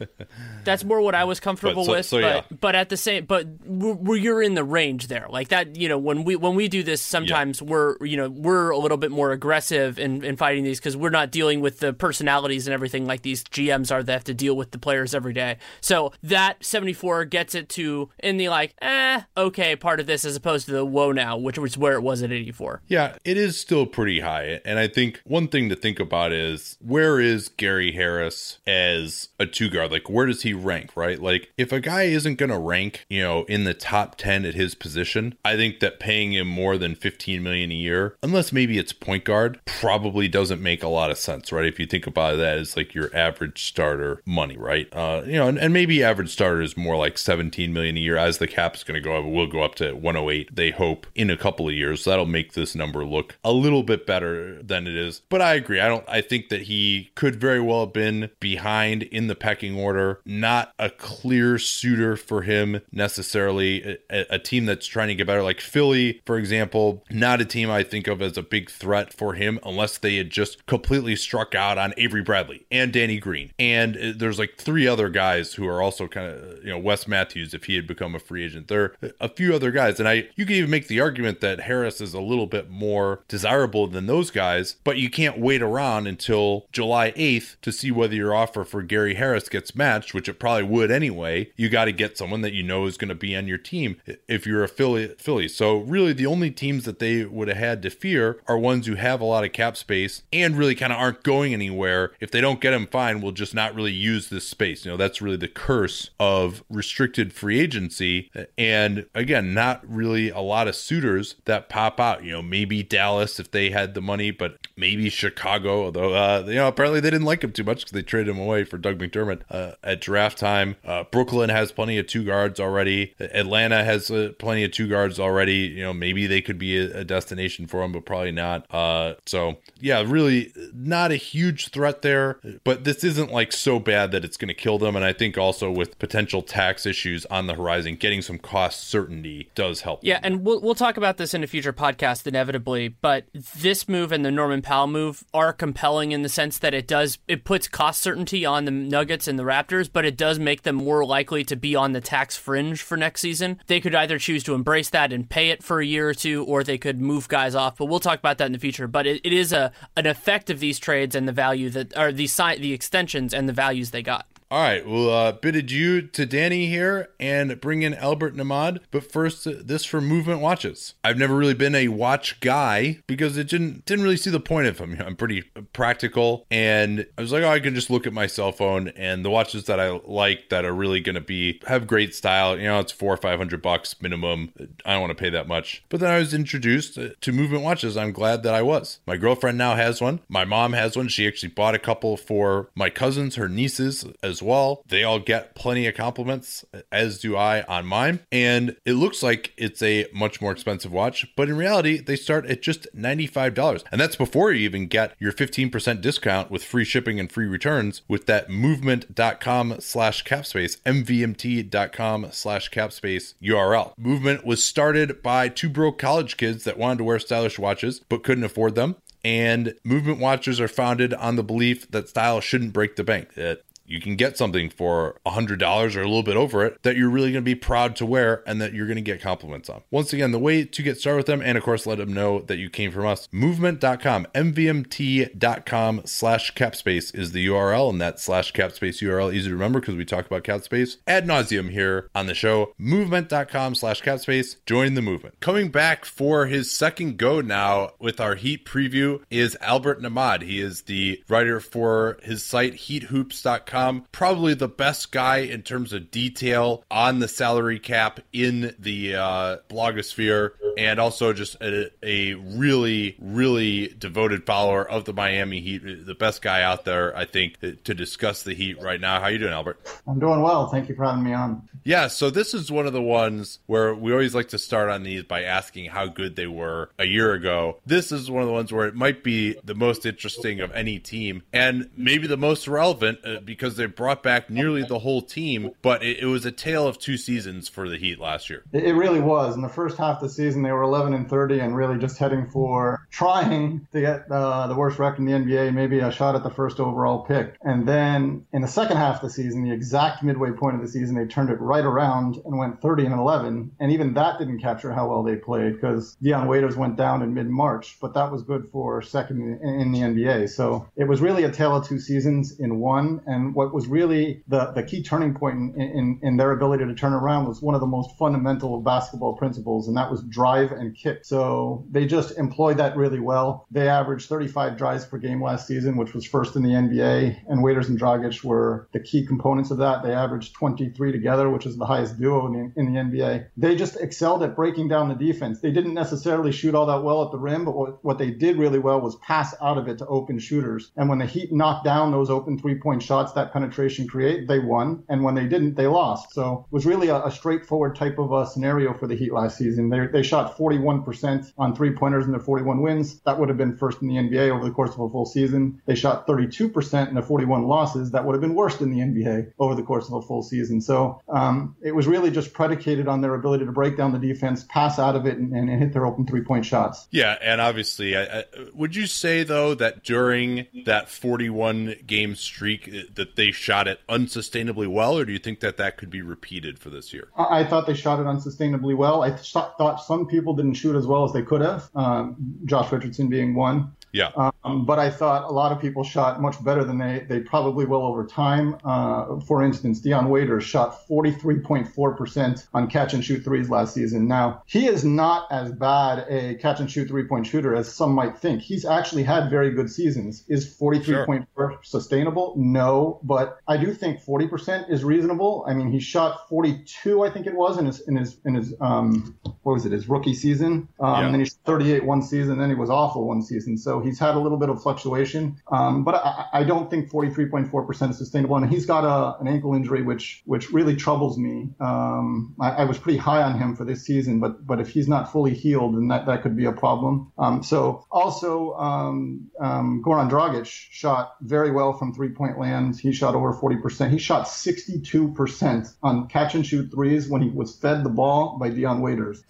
that's more what I was comfortable But so- with. so, but yeah. but at the same, but we're, we're you're in the range there, like that. You know, when we when we do this, sometimes we're you know we're a little bit more aggressive in, in fighting these because we're not dealing with the personalities and everything like these GMs are that have to deal with the players every day. So that 74 gets it to in the like eh okay part of this as opposed to the whoa now, which was where it was at 84. Yeah, it is still pretty high. And I think one thing to think about is where is Gary Harris as a two guard? Like, where does he rank, right? Like, if a guy isn't going to rank, you know, in the top 10 at his position, I think that paying him more than 15 million a year, unless maybe it's point guard, probably doesn't make a lot of sense, right? If you think about that as like your average starter money, right? Uh, you know, and, and maybe average starter is more like 17 million a year as the cap's going to go up. It will go up to 108, they hope, in a couple of years. So that'll make this number look a little bit better than it is. But I agree. I don't, I think that he could very well have been behind in the pecking order, not a clear suitor for him necessarily. A, a team that's trying to get better, like Philly, for example, not a team I think of as a big threat for him unless they had just completely struck out on Avery Bradley and Danny Green. And uh, there's like three other guys who are also kind of, you know, Wes Matthews, if he had become a free agent. There are a few other guys. And I, you can even make the argument that Harris is a little bit more desirable than those guys, but you can't wait around until July 8th to see whether your offer for Gary Harris gets matched, which it probably would anyway. You got to get someone that you know is going to be on your team if you're a Philly. Philly. So really, the only teams that they would have had to fear are ones who have a lot of cap space and really kind of aren't going anywhere. If they don't get him, fine. We'll just not really use this space. You know, that's really the curse of restricted free agency. And again, not really a lot of suitors that pop out. You know, maybe Dallas if they had the money, but maybe Chicago. Although, uh, you know, apparently they didn't like him too much because they traded him away for Doug McDermott uh, at draft time. Uh, Brooklyn has plenty of two guards. already. Atlanta has uh, plenty of two guards already. You know, maybe they could be a, a destination for him, but probably not. Uh, so yeah, really not a huge threat there. But this isn't like so bad that it's going to kill them. And I think also with potential tax issues on the horizon, getting some cost certainty does help. Yeah, and we'll we'll talk about this in a future podcast inevitably. But this move and the Norman Powell move are compelling in the sense that it does it puts cost certainty on the Nuggets and the Raptors, but it does make them more likely to be on the tax fringe for next season. They could either choose to embrace that and pay it for a year or two, or they could move guys off. But we'll talk about that in the future. But it, it is a an effect of these trades and the value that are the the extensions and the values they got. All right, we'll uh, bid adieu to Danny here and bring in Albert Nahmad. But first, uh, this for movement watches. I've never really been a watch guy because it didn't didn't really see the point of them. I'm pretty practical, and I was like, oh, I can just look at my cell phone and the watches that I like that are really going to be have great style. You know, it's four or five hundred bucks minimum. I don't want to pay that much. But then I was introduced to movement watches. I'm glad that I was. My girlfriend now has one. My mom has one. She actually bought a couple for my cousins, her nieces as well. They all get plenty of compliments, as do I on mine. And it looks like it's a much more expensive watch, but in reality, they start at just $95. And that's before you even get your 15% discount with free shipping and free returns with that movement.com slash capspace, mvmt.com slash capspace URL. Movement was started by two broke college kids that wanted to wear stylish watches but couldn't afford them and movement watches are founded on the belief that style shouldn't break the bank. That you can get something for a $100 or a little bit over it that you're really going to be proud to wear and that you're going to get compliments on. Once again, the way to get started with them and of course let them know that you came from us, movement.com, mvmt.com slash capspace is the URL and that slash capspace URL easy to remember because we talk about capspace ad nauseum here on the show. Movement.com slash capspace. Join the movement. Coming back for his second go now with our Heat preview is Albert Nahmad. He is the writer for his site heathoops.com Probably the best guy in terms of detail on the salary cap in the uh, blogosphere, and also just a, a, really, really devoted follower of the Miami Heat. The best guy out there, I think, to discuss the Heat right now. How you doing, Albert? I'm doing well. Thank you for having me on. Yeah, so this is one of the ones where we always like to start on these by asking how good they were a year ago. This is one of the ones where it might be the most interesting of any team, and maybe the most relevant uh, because because they brought back nearly the whole team, but it, it, was a tale of two seasons for the Heat last year. It really was. In the first half of the season, they were 11 and 30 and really just heading for trying to get uh, the worst record in the NBA, maybe a shot at the first overall pick. And then in the second half of the season, the exact midway point of the season, they turned it right around and went 30 and 11. And even that didn't capture how well they played because Dion Waiters went down in mid March, but that was good for second in the NBA. So it was really a tale of two seasons in one. And what was really the, the key turning point in, in, in, their ability to turn around was one of the most fundamental basketball principles, and that was drive and kick. So they just employed that really well. They averaged 35 drives per game last season, which was first in the NBA, and Waiters and Dragic were the key components of that. They averaged 23 together, which is the highest duo in the, in the NBA. They just excelled at breaking down the defense. They didn't necessarily shoot all that well at the rim, but what, what they did really well was pass out of it to open shooters. And when the Heat knocked down those open three point shots, that penetration create, they won. And when they didn't, they lost. So it was really a, a straightforward type of a scenario for the Heat last season. They, they shot 41% on three pointers in their 41 wins. That would have been first in the NBA over the course of a full season. They shot 32% in the 41 losses. That would have been worst in the NBA over the course of a full season. So um, it was really just predicated on their ability to break down the defense, pass out of it, and, and, hit their open three point shots. Yeah. And obviously, I, I, would you say, though, that during that 41 game streak uh, that they shot it unsustainably well, or do you think that that could be repeated for this year? I thought they shot it unsustainably well. I th- thought some people didn't shoot as well as they could have, um, Josh Richardson being one. Yeah. Um, but I thought a lot of people shot much better than they, they probably will over time. Uh, for instance, Dion Waiters shot 43.4% on catch and shoot threes last season. Now, he is not as bad a catch and shoot three point shooter as some might think. He's actually had very good seasons. Is 43.4 sure. sustainable? No, but I do think 40% is reasonable. I mean, he shot 42, I think it was, in his, in his, in his, um, what was it, his rookie season. Um, yeah. And then he's 38 one season, then he was awful one season. So he's had a little bit of fluctuation. Um, but I, I, don't think 43.4% is sustainable. And he's got a, an ankle injury, which which really troubles me. Um, I, I, was pretty high on him for this season, but but if he's not fully healed, then that, that could be a problem. Um, so also, um, um, Goran Dragic shot very well from three point land. He shot over 40%. He shot 62% on catch and shoot threes when he was fed the ball by Dion Waiters.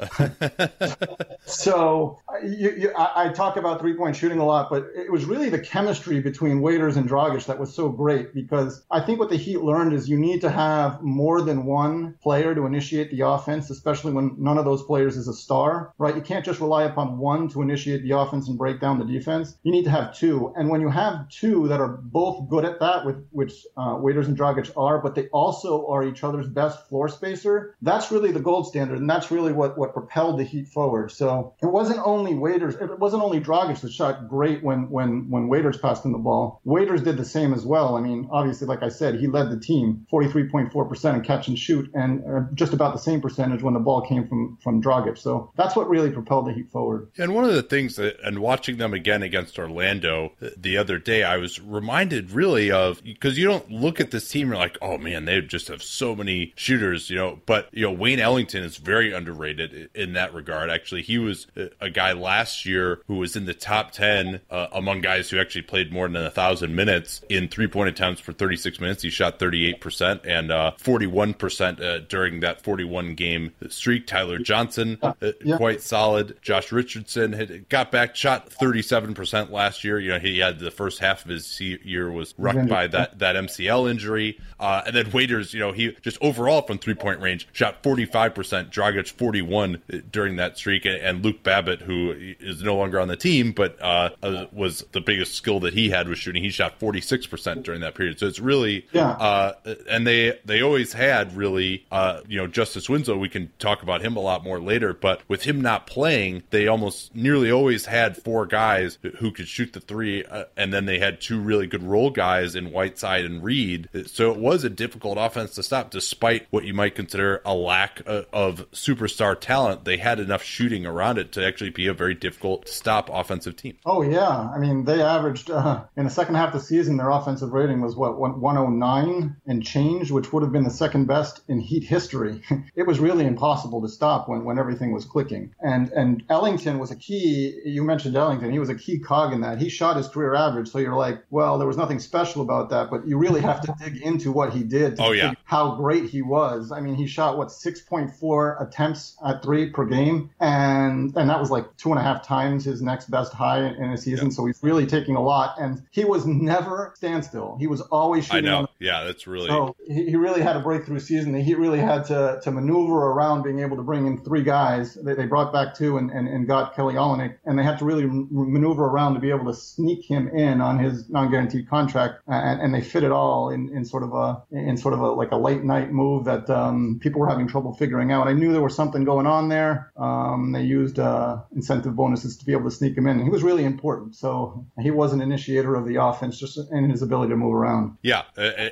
So you, you, I, I, talk about three point shooting a lot, but it was really the chemistry between Waiters and Dragic that was so great because I think what the Heat learned is you need to have more than one player to initiate the offense, especially when none of those players is a star, right? You can't just rely upon one to initiate the offense and break down the defense. You need to have two. And when you have two that are both good at that, with which uh, Waiters and Dragic are, but they also are each other's best floor spacer, that's really the gold standard. And that's really what, what propelled the Heat forward. So it wasn't only Waiters, it wasn't only Dragic that shot great when, when, when Waiters passed him the ball. Waiters did the same as well. I mean, obviously, like I said, he led the team 43.4% in catch and shoot and uh, just about the same percentage when the ball came from, from Dragic. So that's what really propelled the Heat forward. And one of the things that, and watching them again against Orlando the other day, I was reminded really of because you don't look at this team, you're like, oh man, they just have so many shooters, you know. But, you know, Wayne Ellington is very underrated in that regard. Actually, he was a guy last year who was in the top 10 uh, among guys who actually played more than a thousand minutes in three point attempts for 36 minutes. He shot 38% and uh, 41% uh, during that 41 game streak. Tyler Johnson, uh, yeah. quite solid. Josh Richardson had got back, shot 37% last year. You know, he had the first half of his year was wrecked by that, that MCL injury. Uh, and then Waiters, you know, he just overall from three point range shot 45%, Dragic 41 uh, during that streak. And, Luke Babbitt, who is no longer on the team, but uh, uh, was the biggest skill that he had was shooting. He shot 46% during that period. So it's really, yeah. Uh, and they, they always had really, uh, you know, Justice Winslow, we can talk about him a lot more later, but with him not playing, they almost nearly always had four guys who could shoot the three, uh, and then they had two really good role guys in Whiteside and Reed. So it was a difficult offense to stop, despite what you might consider a lack of, of superstar talent. They had enough shooting around it to actually be a very difficult stop offensive team. Oh yeah, I mean they averaged uh, in the second half of the season their offensive rating was what 109 and change, which would have been the second best in Heat history. it was really impossible to stop when, when everything was clicking. And and Ellington was a key. You mentioned Ellington; he was a key cog in that. He shot his career average, so you're like, well, there was nothing special about that, but you really have to dig into what he did. oh yeah, how great he was. I mean, he shot what 6.4 attempts at three per game, and and that was like two and a half times his next best high in a season. So he's really taking a lot, and he was never standstill. He was always shooting. I know. yeah, that's really. So he, he really had a breakthrough season. He really had to to maneuver around being able to bring in three guys. They, they brought back two and, and, and got Kelly Olynyk, and they had to really maneuver around to be able to sneak him in on his non-guaranteed contract, and, and they fit it all in, in sort of a in sort of a like a late night move that um, people were having trouble figuring out. I knew there was something going on there. Um, they used uh, incentive bonuses to be able to sneak him in. And he was really important, so he was an initiator of the offense just in his ability to move around. Yeah,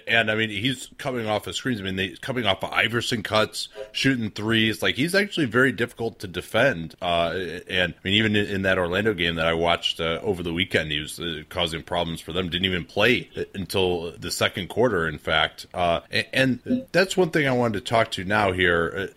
and I mean he's coming off of screens. I mean, they coming off of Iverson cuts, shooting threes. Like he's actually very difficult to defend. Uh, and I mean, even in, in, that Orlando game that I watched uh, over the weekend, he was uh, causing problems for them. Didn't even play until the second quarter, in fact. Uh, and, and, that's one thing I wanted to talk to now here uh,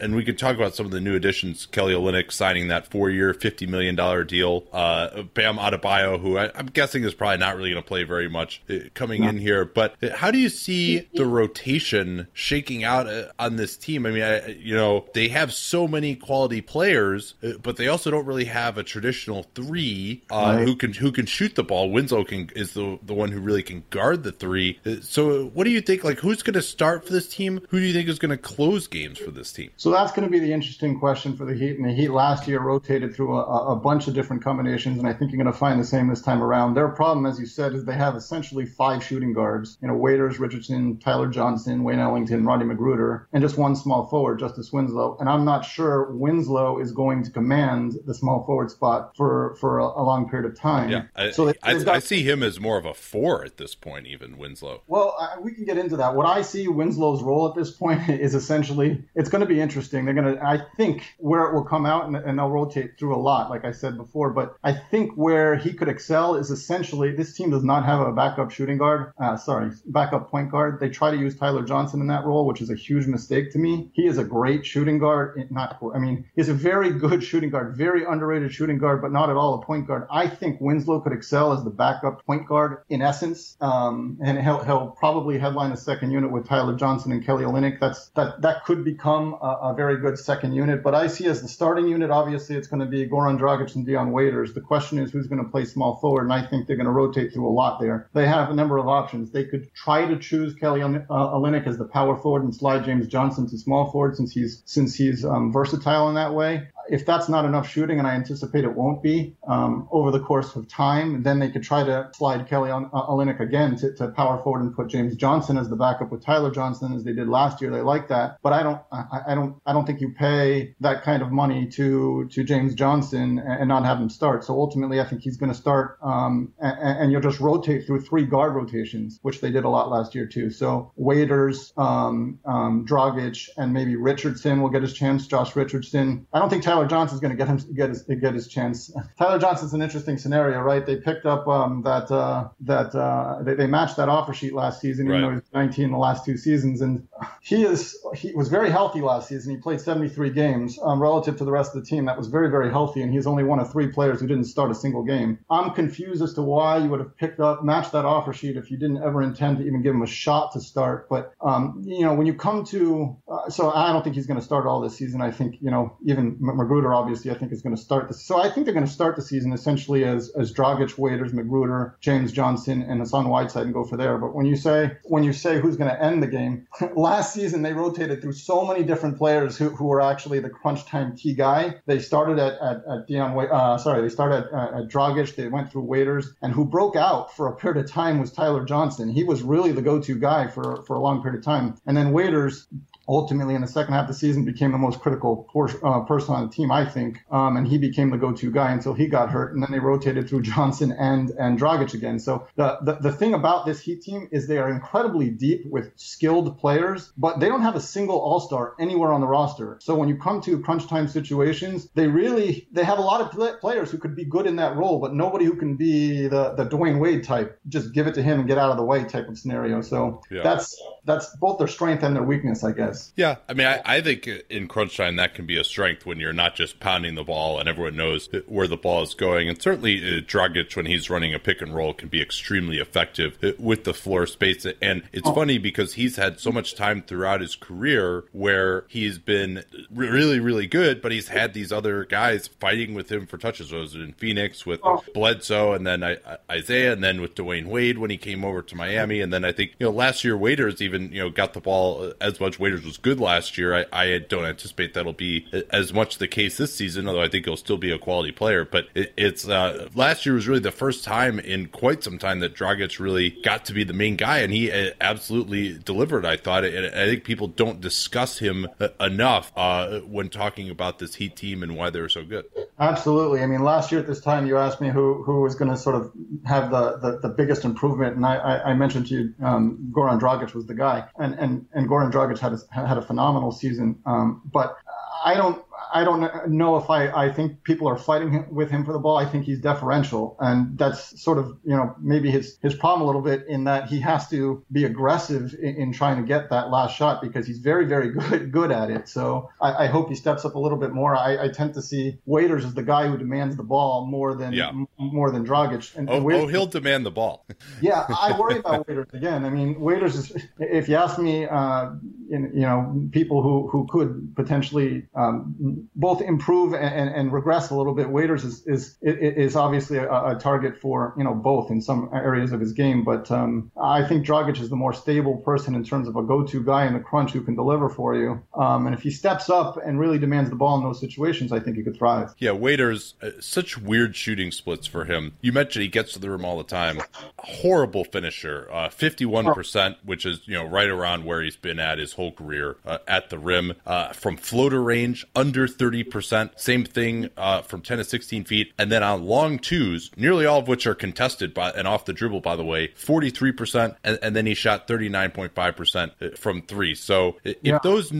and we could talk about some of the new additions. Kelly Olynyk signing that four-year, fifty million dollar deal. Uh, Bam Adebayo, who I, am guessing is probably not really going to play very much, coming in here. But how do you see the rotation shaking out on this team? I mean, I, you know, they have so many quality players, uh, but they also don't really have a traditional three uh, right. who can who can shoot the ball. Winslow can is the the one who really can guard the three. Uh, so, what do you think? Like, who's going to start for this team? Who do you think is going to close games for this team? So that's going to be the interesting question for the Heat. And the Heat last year rotated through a, a bunch of different combinations, and I think you're going to find the same this time around. Their problem, as you said, is they have essentially five shooting guards. You know, Waiters, Richardson, Tyler Johnson, Wayne Ellington, Rodney McGruder, and just one small forward, Justice Winslow. And I'm not sure Winslow is going to command the small forward spot for for a, a long period of time. Yeah, I, so they, I, got, I, see him as more of a four at this point, even Winslow. Well, I, we can get into that. What I see Winslow's role at this point is essentially it's going to be interesting. They're going to, I think, where it will come out and, and they'll rotate through a lot, like I said before. But I think where he could excel is essentially this team does not have a backup shooting guard. Uh, sorry, backup point guard. They try to use Tyler Johnson in that role, which is a huge mistake to me. He is a great shooting guard. Not, I mean, he's a very good shooting guard, very underrated shooting guard, but not at all a point guard. I think Winslow could excel as the backup point guard in essence, um, and he'll, he'll probably headline a second unit with Tyler Johnson and Kelly Olynyk. That's that that could become a, a very good second unit. But I see as the starting unit, obviously, it's going to be Goran Dragic and Dion Waiters. The question is who's going to play small forward, and I think they're going to rotate through a lot there. They have a number of options. They could try to choose Kelly uh, Olynyk as the power forward and slide James Johnson to small forward since he's since he's um, versatile in that way if that's not enough shooting, and I anticipate it won't be um, over the course of time, then they could try to slide Kelly on uh, Olynyk again to, to, power forward and put James Johnson as the backup with Tyler Johnson as they did last year. They like that, but I don't, I, I don't, I don't think you pay that kind of money to to James Johnson and, and not have him start. So ultimately, I think he's going to start, um, and, and, you'll just rotate through three guard rotations, which they did a lot last year too. So Waiters, um, um, Dragic, and maybe Richardson will get his chance. Josh Richardson. I don't think. Tyler Tyler Johnson's going to get him get his get his chance. Tyler Johnson's an interesting scenario, right? They picked up um, that uh, that uh, they, they matched that offer sheet last season, even right. though he's 19 in the last two seasons, and he is he was very healthy last season. He played 73 games um, relative to the rest of the team. That was very very healthy, and he's only one of three players who didn't start a single game. I'm confused as to why you would have picked up matched that offer sheet if you didn't ever intend to even give him a shot to start. But um, you know when you come to uh, so I don't think he's going to start all this season. I think you know even McGruder obviously I think is going to start this. So I think they're going to start the season essentially as as Dragic, Waiters, McGruder, James Johnson, and Hassan Whiteside and go for there. But when you say when you say who's going to end the game, last season they rotated through so many different players who, who were actually the crunch time key guy. They started at at, at Dion, uh, sorry, they started at, at Dragic. They went through Waiters, and who broke out for a period of time was Tyler Johnson. He was really the go-to guy for for a long period of time. And then Waiters ultimately in the second half of the season became the most critical por- uh, person on the team, I think. Um, and he became the go-to guy until he got hurt. And then they rotated through Johnson and and Dragic again. So the, the, the thing about this Heat team is they are incredibly deep with skilled players, but they don't have a single All-Star anywhere on the roster. So when you come to crunch time situations, they really they have a lot of players who could be good in that role, but nobody who can be the the Dwyane Wade type. Just give it to him and get out of the way type of scenario. So yeah. that's that's both their strength and their weakness, I guess. Yeah, I mean, I, I think in crunch time that can be a strength when you're not just pounding the ball and everyone knows where the ball is going. And certainly, uh, Dragic when he's running a pick and roll can be extremely effective uh, with the floor space. And it's oh. funny because he's had so much time throughout his career where he's been really, really good, but he's had these other guys fighting with him for touches. So it was in Phoenix with oh. Bledsoe, and then Isaiah, and then with Dwyane Wade when he came over to Miami, and then I think you know last year Waiters even even you know got the ball as much. Waiters was good last year. I, I don't anticipate that'll be as much the case this season, although I think he'll still be a quality player. But it, it's uh, last year was really the first time in quite some time that Dragic really got to be the main guy, and he uh, absolutely delivered. I thought, and I think people don't discuss him uh, enough uh, when talking about this Heat team and why they're so good. Absolutely. I mean, last year at this time, you asked me who who was going to sort of have the, the, the biggest improvement, and I, I, I mentioned to you um, Goran Dragic was the guy guy, and and and Goran Dragic had a, had a phenomenal season. Um, but I don't I don't know if I, I think people are fighting with him for the ball. I think he's deferential, and that's sort of you know maybe his his problem a little bit in that he has to be aggressive in, in trying to get that last shot because he's very very good good at it. So I, I hope he steps up a little bit more. I, I, tend to see Waiters as the guy who demands the ball more than yeah. m- more than Dragic. And, oh, and Waiters, oh, he'll demand the ball. yeah, I worry about Waiters again. I mean, Waiters is if you ask me, uh, in, you know, people who who could potentially um, both improve and, and, regress a little bit. Waiters is is is obviously a, a, target for you know both in some areas of his game, but um, I think Dragic is the more stable person in terms of a go-to guy in the crunch who can deliver for you. Um, and if he steps up and really demands the ball in those situations, I think he could thrive. Yeah, Waiters uh, such weird shooting splits for him. You mentioned he gets to the rim all the time. Horrible finisher, uh, fifty-one uh, percent, which is you know right around where he's been at his whole career uh, at the rim uh, from floater range under 30%. Same thing uh, from 10 to 16 feet. And then on long twos, nearly all of which are contested by and off the dribble, by the way, 43%. And, and then he shot 39.5% from three. So if yeah. those,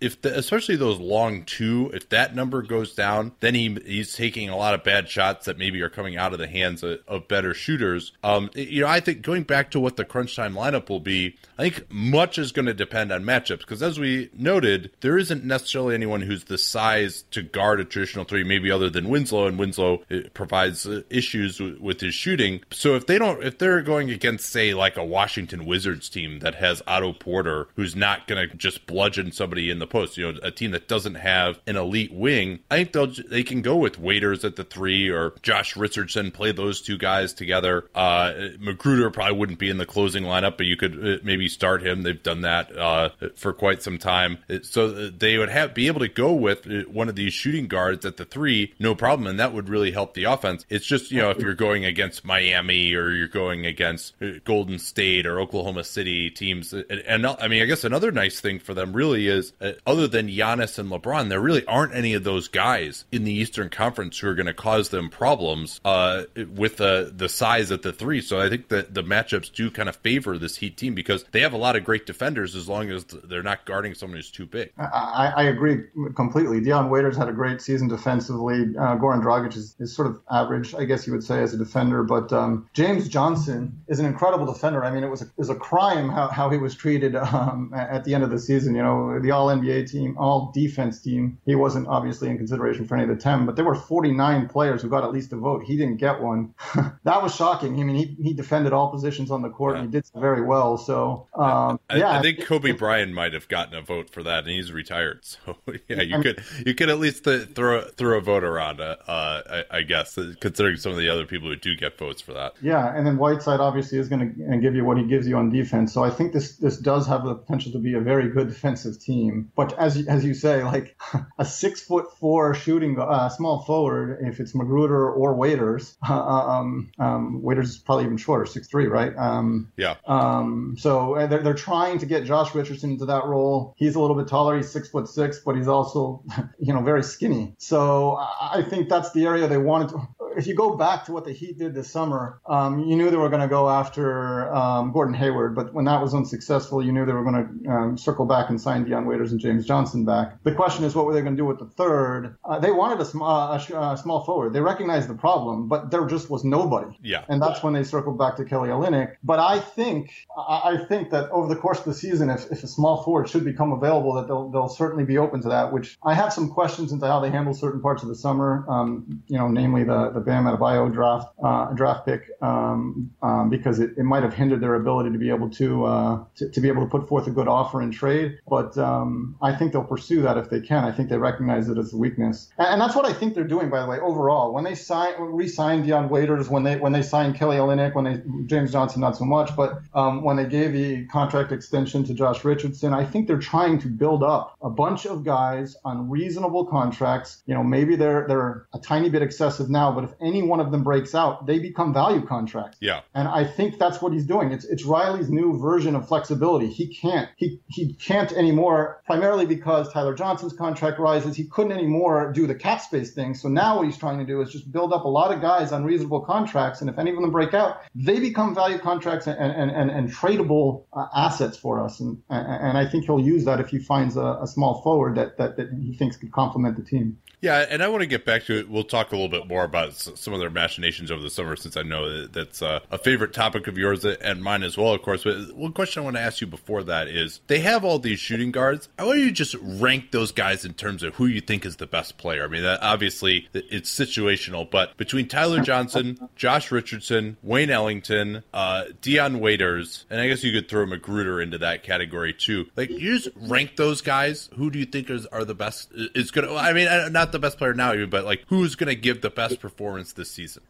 if the, especially those long two, if that number goes down, then he he's taking a lot of bad shots that maybe are coming out of the hands of, of better shooters. Um, you know, I think going back to what the crunch time lineup will be, I think much is going to depend on matchups because as we noted, there isn't necessarily anyone who's the size to guard a traditional three, maybe other than Winslow, and Winslow uh, provides uh, issues with his shooting. So if they don't, if they're going against, say, like a Washington Wizards team that has Otto Porter, who's not going to just bludgeon somebody in the post, you know, a team that doesn't have an elite wing, I think they'll they can go with Waiters at the three or Josh Richardson, play those two guys together. Uh, McGruder probably wouldn't be in the closing lineup, but you could uh, maybe start him. They've done that uh, for quite some time, so they would have be able to go with Uh, one of these shooting guards at the three, no problem, and that would really help the offense. It's just you know if you're going against Miami or you're going against uh, Golden State or Oklahoma City teams, and, and I mean I guess another nice thing for them really is uh, other than Giannis and LeBron, there really aren't any of those guys in the Eastern Conference who are going to cause them problems uh, with the the size at the three. So I think that the matchups do kind of favor this Heat team because they have a lot of great defenders as long as they're not guarding someone who's too big. I, I agree completely. Dion Waiters had a great season defensively. Uh, Goran Dragic is, is sort of average, I guess you would say, as a defender. But um, James Johnson is an incredible defender. I mean, it was a, it was a crime how, how he was treated um, at the end of the season. You know, the All NBA team, All Defense team. He wasn't obviously in consideration for any of the ten, but there were 49 players who got at least a vote. He didn't get one. that was shocking. I mean, he, he defended all positions on the court yeah. and he did very well. So um, I, yeah, I think Kobe Bryant might have gotten a vote for that, and he's retired. So yeah, you could you could at least th- throw throw a vote around. Uh, I, I, guess considering some of the other people who do get votes for that. Yeah, and then Whiteside obviously is going to give you what he gives you on defense. So I think this this does have the potential to be a very good defensive team. But as as you say, like a six foot four shooting uh, small forward, if it's McGruder or Waiters, um, um, Waiters is probably even shorter, six three, right? Um, yeah. Um, so uh, they're they're trying to get Josh Richardson into that role. He's a little bit taller. He's six foot six, but he's also, you know, very skinny. So I think that's the area they wanted to if you go back to what the Heat did this summer, um, you knew they were going to go after um, Gordon Hayward, but when that was unsuccessful, you knew they were going to um, circle back and sign Dion Waiters and James Johnson back. The question is, what were they going to do with the third? Uh, they wanted a, sm- uh, a, sh- small forward. They recognized the problem, but there just was nobody. Yeah, and that's when they circled back to Kelly Olynyk. But I think I, I think that over the course of the season, if, if a small forward should become available, that they'll they'll certainly be open to that. Which I have some questions into how they handle certain parts of the summer. Um, you know, namely the the Bam Adebayo draft uh, draft pick um, um, because it, it might have hindered their ability to be able to, uh, to, to be able to put forth a good offer in trade. But um, I think they'll pursue that if they can. I think they recognize it as a weakness, and, and that's what I think they're doing. By the way, overall, when they sign re-signed Dion Waiters, when they when they signed Kelly Olynyk, when they James Johnson not so much, but um, when they gave the contract extension to Josh Richardson, I think they're trying to build up a bunch of guys on reasonable contracts. You know, maybe they're they're a tiny bit excessive now, but if any one of them breaks out, they become value contracts. Yeah. And I think that's what he's doing. It's it's Riley's new version of flexibility. He can't he he can't anymore primarily because Tyler Johnson's contract rises. He couldn't anymore do the cap space thing. So now what he's trying to do is just build up a lot of guys on reasonable contracts, and if any of them break out, they become value contracts and and and, and tradable uh, assets for us. And and I think he'll use that if he finds a, a small forward that, that that he thinks could complement the team. Yeah, and I want to get back to it. We'll talk a little bit more about some of their machinations over the summer, since I know that that's uh, a favorite topic of yours and mine as well, of course. But one question I want to ask you before that is: they have all these shooting guards. I want you to just rank those guys in terms of who you think is the best player. I mean, that, obviously it's situational, but between Tyler Johnson, Josh Richardson, Wayne Ellington, uh, Dion Waiters, and I guess you could throw McGruder into that category too. Like, you just rank those guys. Who do you think is, are the best? Is going to? I mean, not not the best player now, even, but like who's going to give the best performance this season?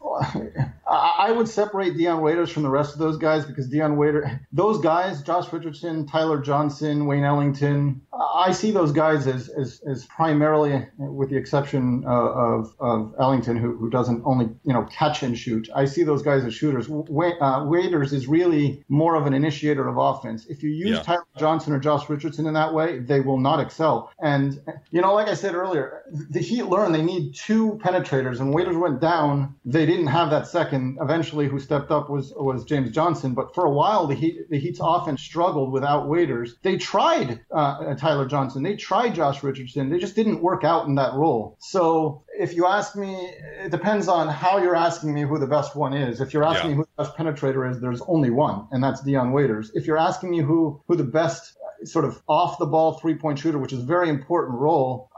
I would separate Dion Waiters from the rest of those guys because Dion Waiter, those guys, Josh Richardson, Tyler Johnson, Wayne Ellington, I see those guys as, as, as primarily, with the exception of, of Ellington, who, who doesn't only you know catch and shoot. I see those guys as shooters. Uh, Waiters is really more of an initiator of offense. If you use yeah. Tyler Johnson or Josh Richardson in that way, they will not excel. And you know, like I said earlier, the Heat learned they need two penetrators, and Waiters went down. They didn't have that second. Eventually, who stepped up was was James Johnson. But for a while, the Heat the Heat's offense struggled without Waiters. They tried uh, Tyler Johnson. They tried Josh Richardson. They just didn't work out in that role. So if you ask me, it depends on how you're asking me who the best one is. If you're asking yeah. me who the best penetrator is, there's only one, and that's Dion Waiters. If you're asking me who who the best sort of off the ball three point shooter, which is a very important role,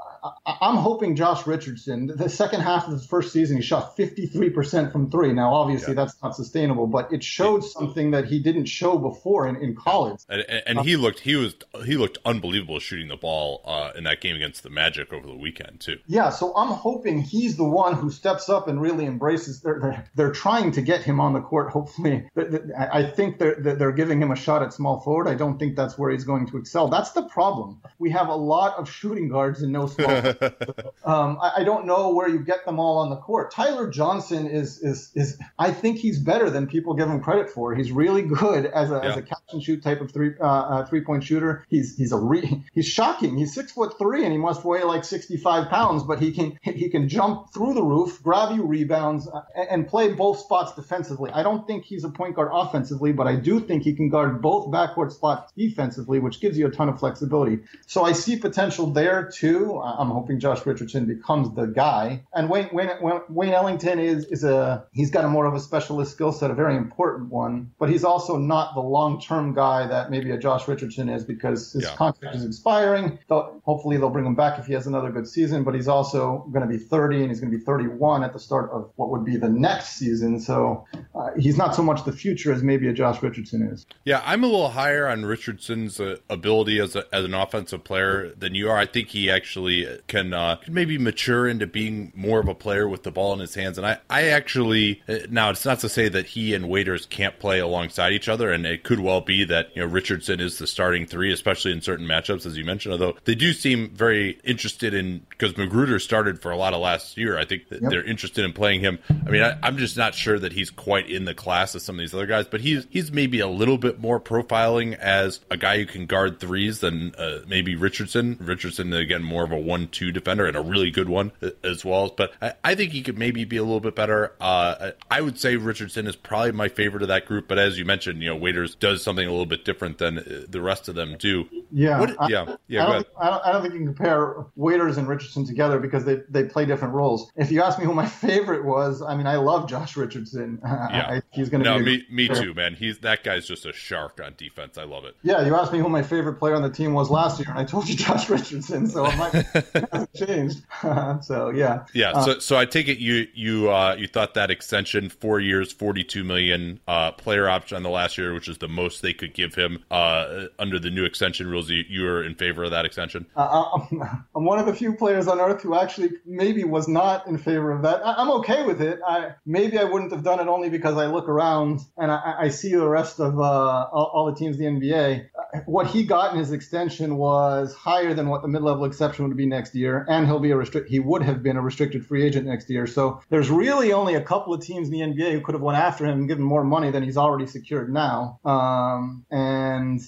I'm hoping Josh Richardson, the second half of the first season, he shot 53% from three. Now, obviously, yeah. that's not sustainable, but it showed something that he didn't show before in, in college. And, and he looked he was he looked unbelievable shooting the ball uh, in that game against the Magic over the weekend too. Yeah, so I'm hoping he's the one who steps up and really embraces. They're they're, they're trying to get him on the court. Hopefully, I think they're they're giving him a shot at small forward. I don't think that's where he's going to excel. That's the problem. We have a lot of shooting guards and no small um, I, I, don't know where you get them all on the court. Tyler Johnson is is is I think he's better than people give him credit for. He's really good as a, yeah. as a catch and shoot type of three uh, uh, three point shooter. He's he's a re- he's shocking. He's six foot three and he must weigh like sixty five pounds, but he can he can jump through the roof, grab you rebounds, uh, and play both spots defensively. I don't think he's a point guard offensively, but I do think he can guard both backward spots defensively, which gives you a ton of flexibility. So I see potential there too. I'm hoping Josh Richardson becomes the guy. And Wayne, Wayne, Wayne Ellington is, is a, he's got a more of a specialist skill set, a very important one, but he's also not the long term guy that maybe a Josh Richardson is because his yeah. contract is expiring. They'll, hopefully they'll bring him back if he has another good season, but he's also going to be 30 and he's going to be 31 at the start of what would be the next season. So uh, he's not so much the future as maybe a Josh Richardson is. Yeah, I'm a little higher on Richardson's uh, ability as, a, as an offensive player than you are. I think he actually can uh, maybe mature into being more of a player with the ball in his hands. And I, I actually uh, now it's not to say that he and Waiters can't play alongside each other, and it could well be that you know Richardson is the starting three, especially in certain matchups, as you mentioned. Although they do seem very interested in because McGruder started for a lot of last year. I think yep. they're interested in playing him. I mean, I, I'm just not sure that he's quite in the class of some of these other guys, but he's he's maybe a little bit more profiling as a guy who can guard threes than uh, maybe Richardson. Richardson again more of a one-two defender and a really good one as well. But I, I think he could maybe be a little bit better. Uh, I would say Richardson is probably my favorite of that group. But as you mentioned, you know, Waiters does something a little bit different than uh, the rest of them do. Yeah, what, I, yeah, yeah. I don't, I don't, I don't, think you can compare Waiters and Richardson together because they they play different roles. If you ask me who my favorite was, I mean, I love Josh Richardson. Yeah, I, he's going to. Be. No, me, me too, man. He's that guy's just a shark on defense. I love it. Yeah, you asked me who my favorite player on the team was last year, and I told you Josh Richardson. So it might changed. so yeah. Yeah. Uh, so so I take it you you uh, you thought that extension four years, forty two million uh, player option on the last year, which is the most they could give him uh, under the new extension rules. You, you were in favor of that extension. Uh, I'm one of the few players on earth who actually maybe was not in favor of that. I, am okay with it. I maybe I wouldn't have done it only because I look around and I, I see the rest of uh, all, all, the teams in the NBA. What he got in his extension was higher than what the mid level exception would be next year, and he'll be a restrict. He would have been a restricted free agent next year. So there's really only a couple of teams in the NBA who could have went after him and given more money than he's already secured now. Um, and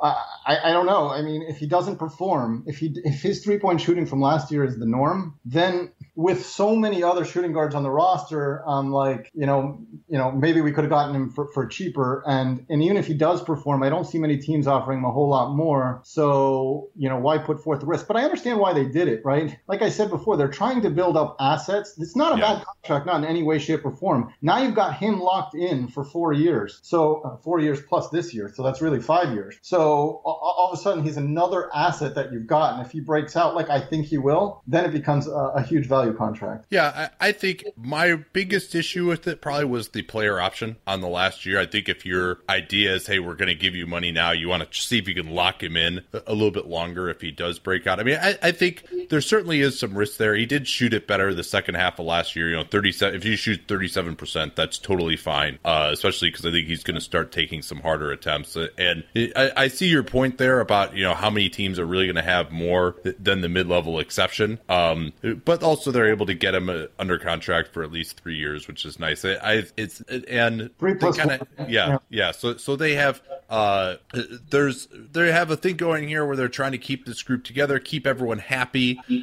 I, I don't know. I mean, if he doesn't perform, if he if his three point shooting from last year is the norm, then with so many other shooting guards on the roster, um, like, you know, you know, maybe we could have gotten him for, for cheaper. And and even if he does perform, I don't see many teams offering him a whole lot more. So you know, why put forth the risk? But I understand why they did it, right? Like I said before, they're trying to build up assets. It's not a yeah. bad contract, not in any way, shape, or form. Now you've got him locked in for four years. So uh, four years plus this year. So that's really five years. So all, all, of a sudden, he's another asset that you've got. And if he breaks out, like I think he will, then it becomes a, a huge value contract. Yeah, I, I think my biggest issue with it probably was the player option on the last year. I think if your idea is, hey, we're going to give you money now, you want to see if you can lock him in a little bit longer if he does break out. I mean, I, I think there certainly is some risk there. He did shoot it better the second half of last year. You know, thirty seven. If you shoot thirty seven percent, that's totally fine. Uh, especially because I think he's going to start taking some harder attempts. And I, I, see your point there about you know how many teams are really going to have more than the mid level exception. Um, but also they're able to get him uh, under contract for at least three years, which is nice. I, I it's and three plus kinda, yeah, yeah, yeah. So so they have uh, there's they have a thing going here where they're trying to keep this group together, keep everyone happy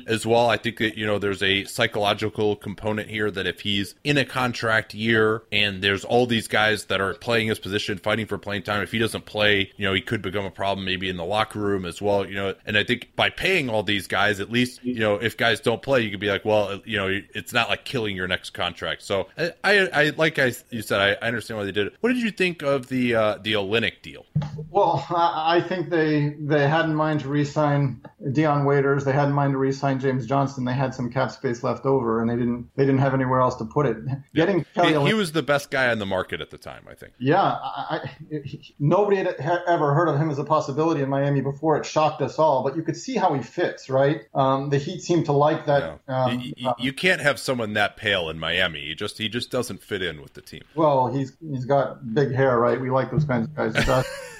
as well. I think that you know there's a psychological component here that if he's in a contract year and there's all these guys that are playing his position, fighting for playing time, if he doesn't play, you know, he could become a problem maybe in the locker room as well. You know, and I think by paying all these guys, at least you know if guys don't play, you could be like, well, you know, it's not like killing your next contract. So I, I, I like I you said, I, I understand why they did it. What did you think of the uh, the Olynyk deal? Well, I think they they had in mind to re-sign Dion Waiters. They had in mind to re-sign James Johnson. They had some cap space left over, and they didn't they didn't have anywhere else to put it. Getting Kelly he, he was the best guy on the market at the time, I think. Yeah, I, he, nobody had ever heard of him as a possibility in Miami before. It shocked us all, but you could see how he fits, right? Um, the Heat seemed to like that. Um, you, you, you, can't have someone that pale in Miami. He just he just doesn't fit in with the team. Well, he's he's got big hair, right? We like those kinds of guys.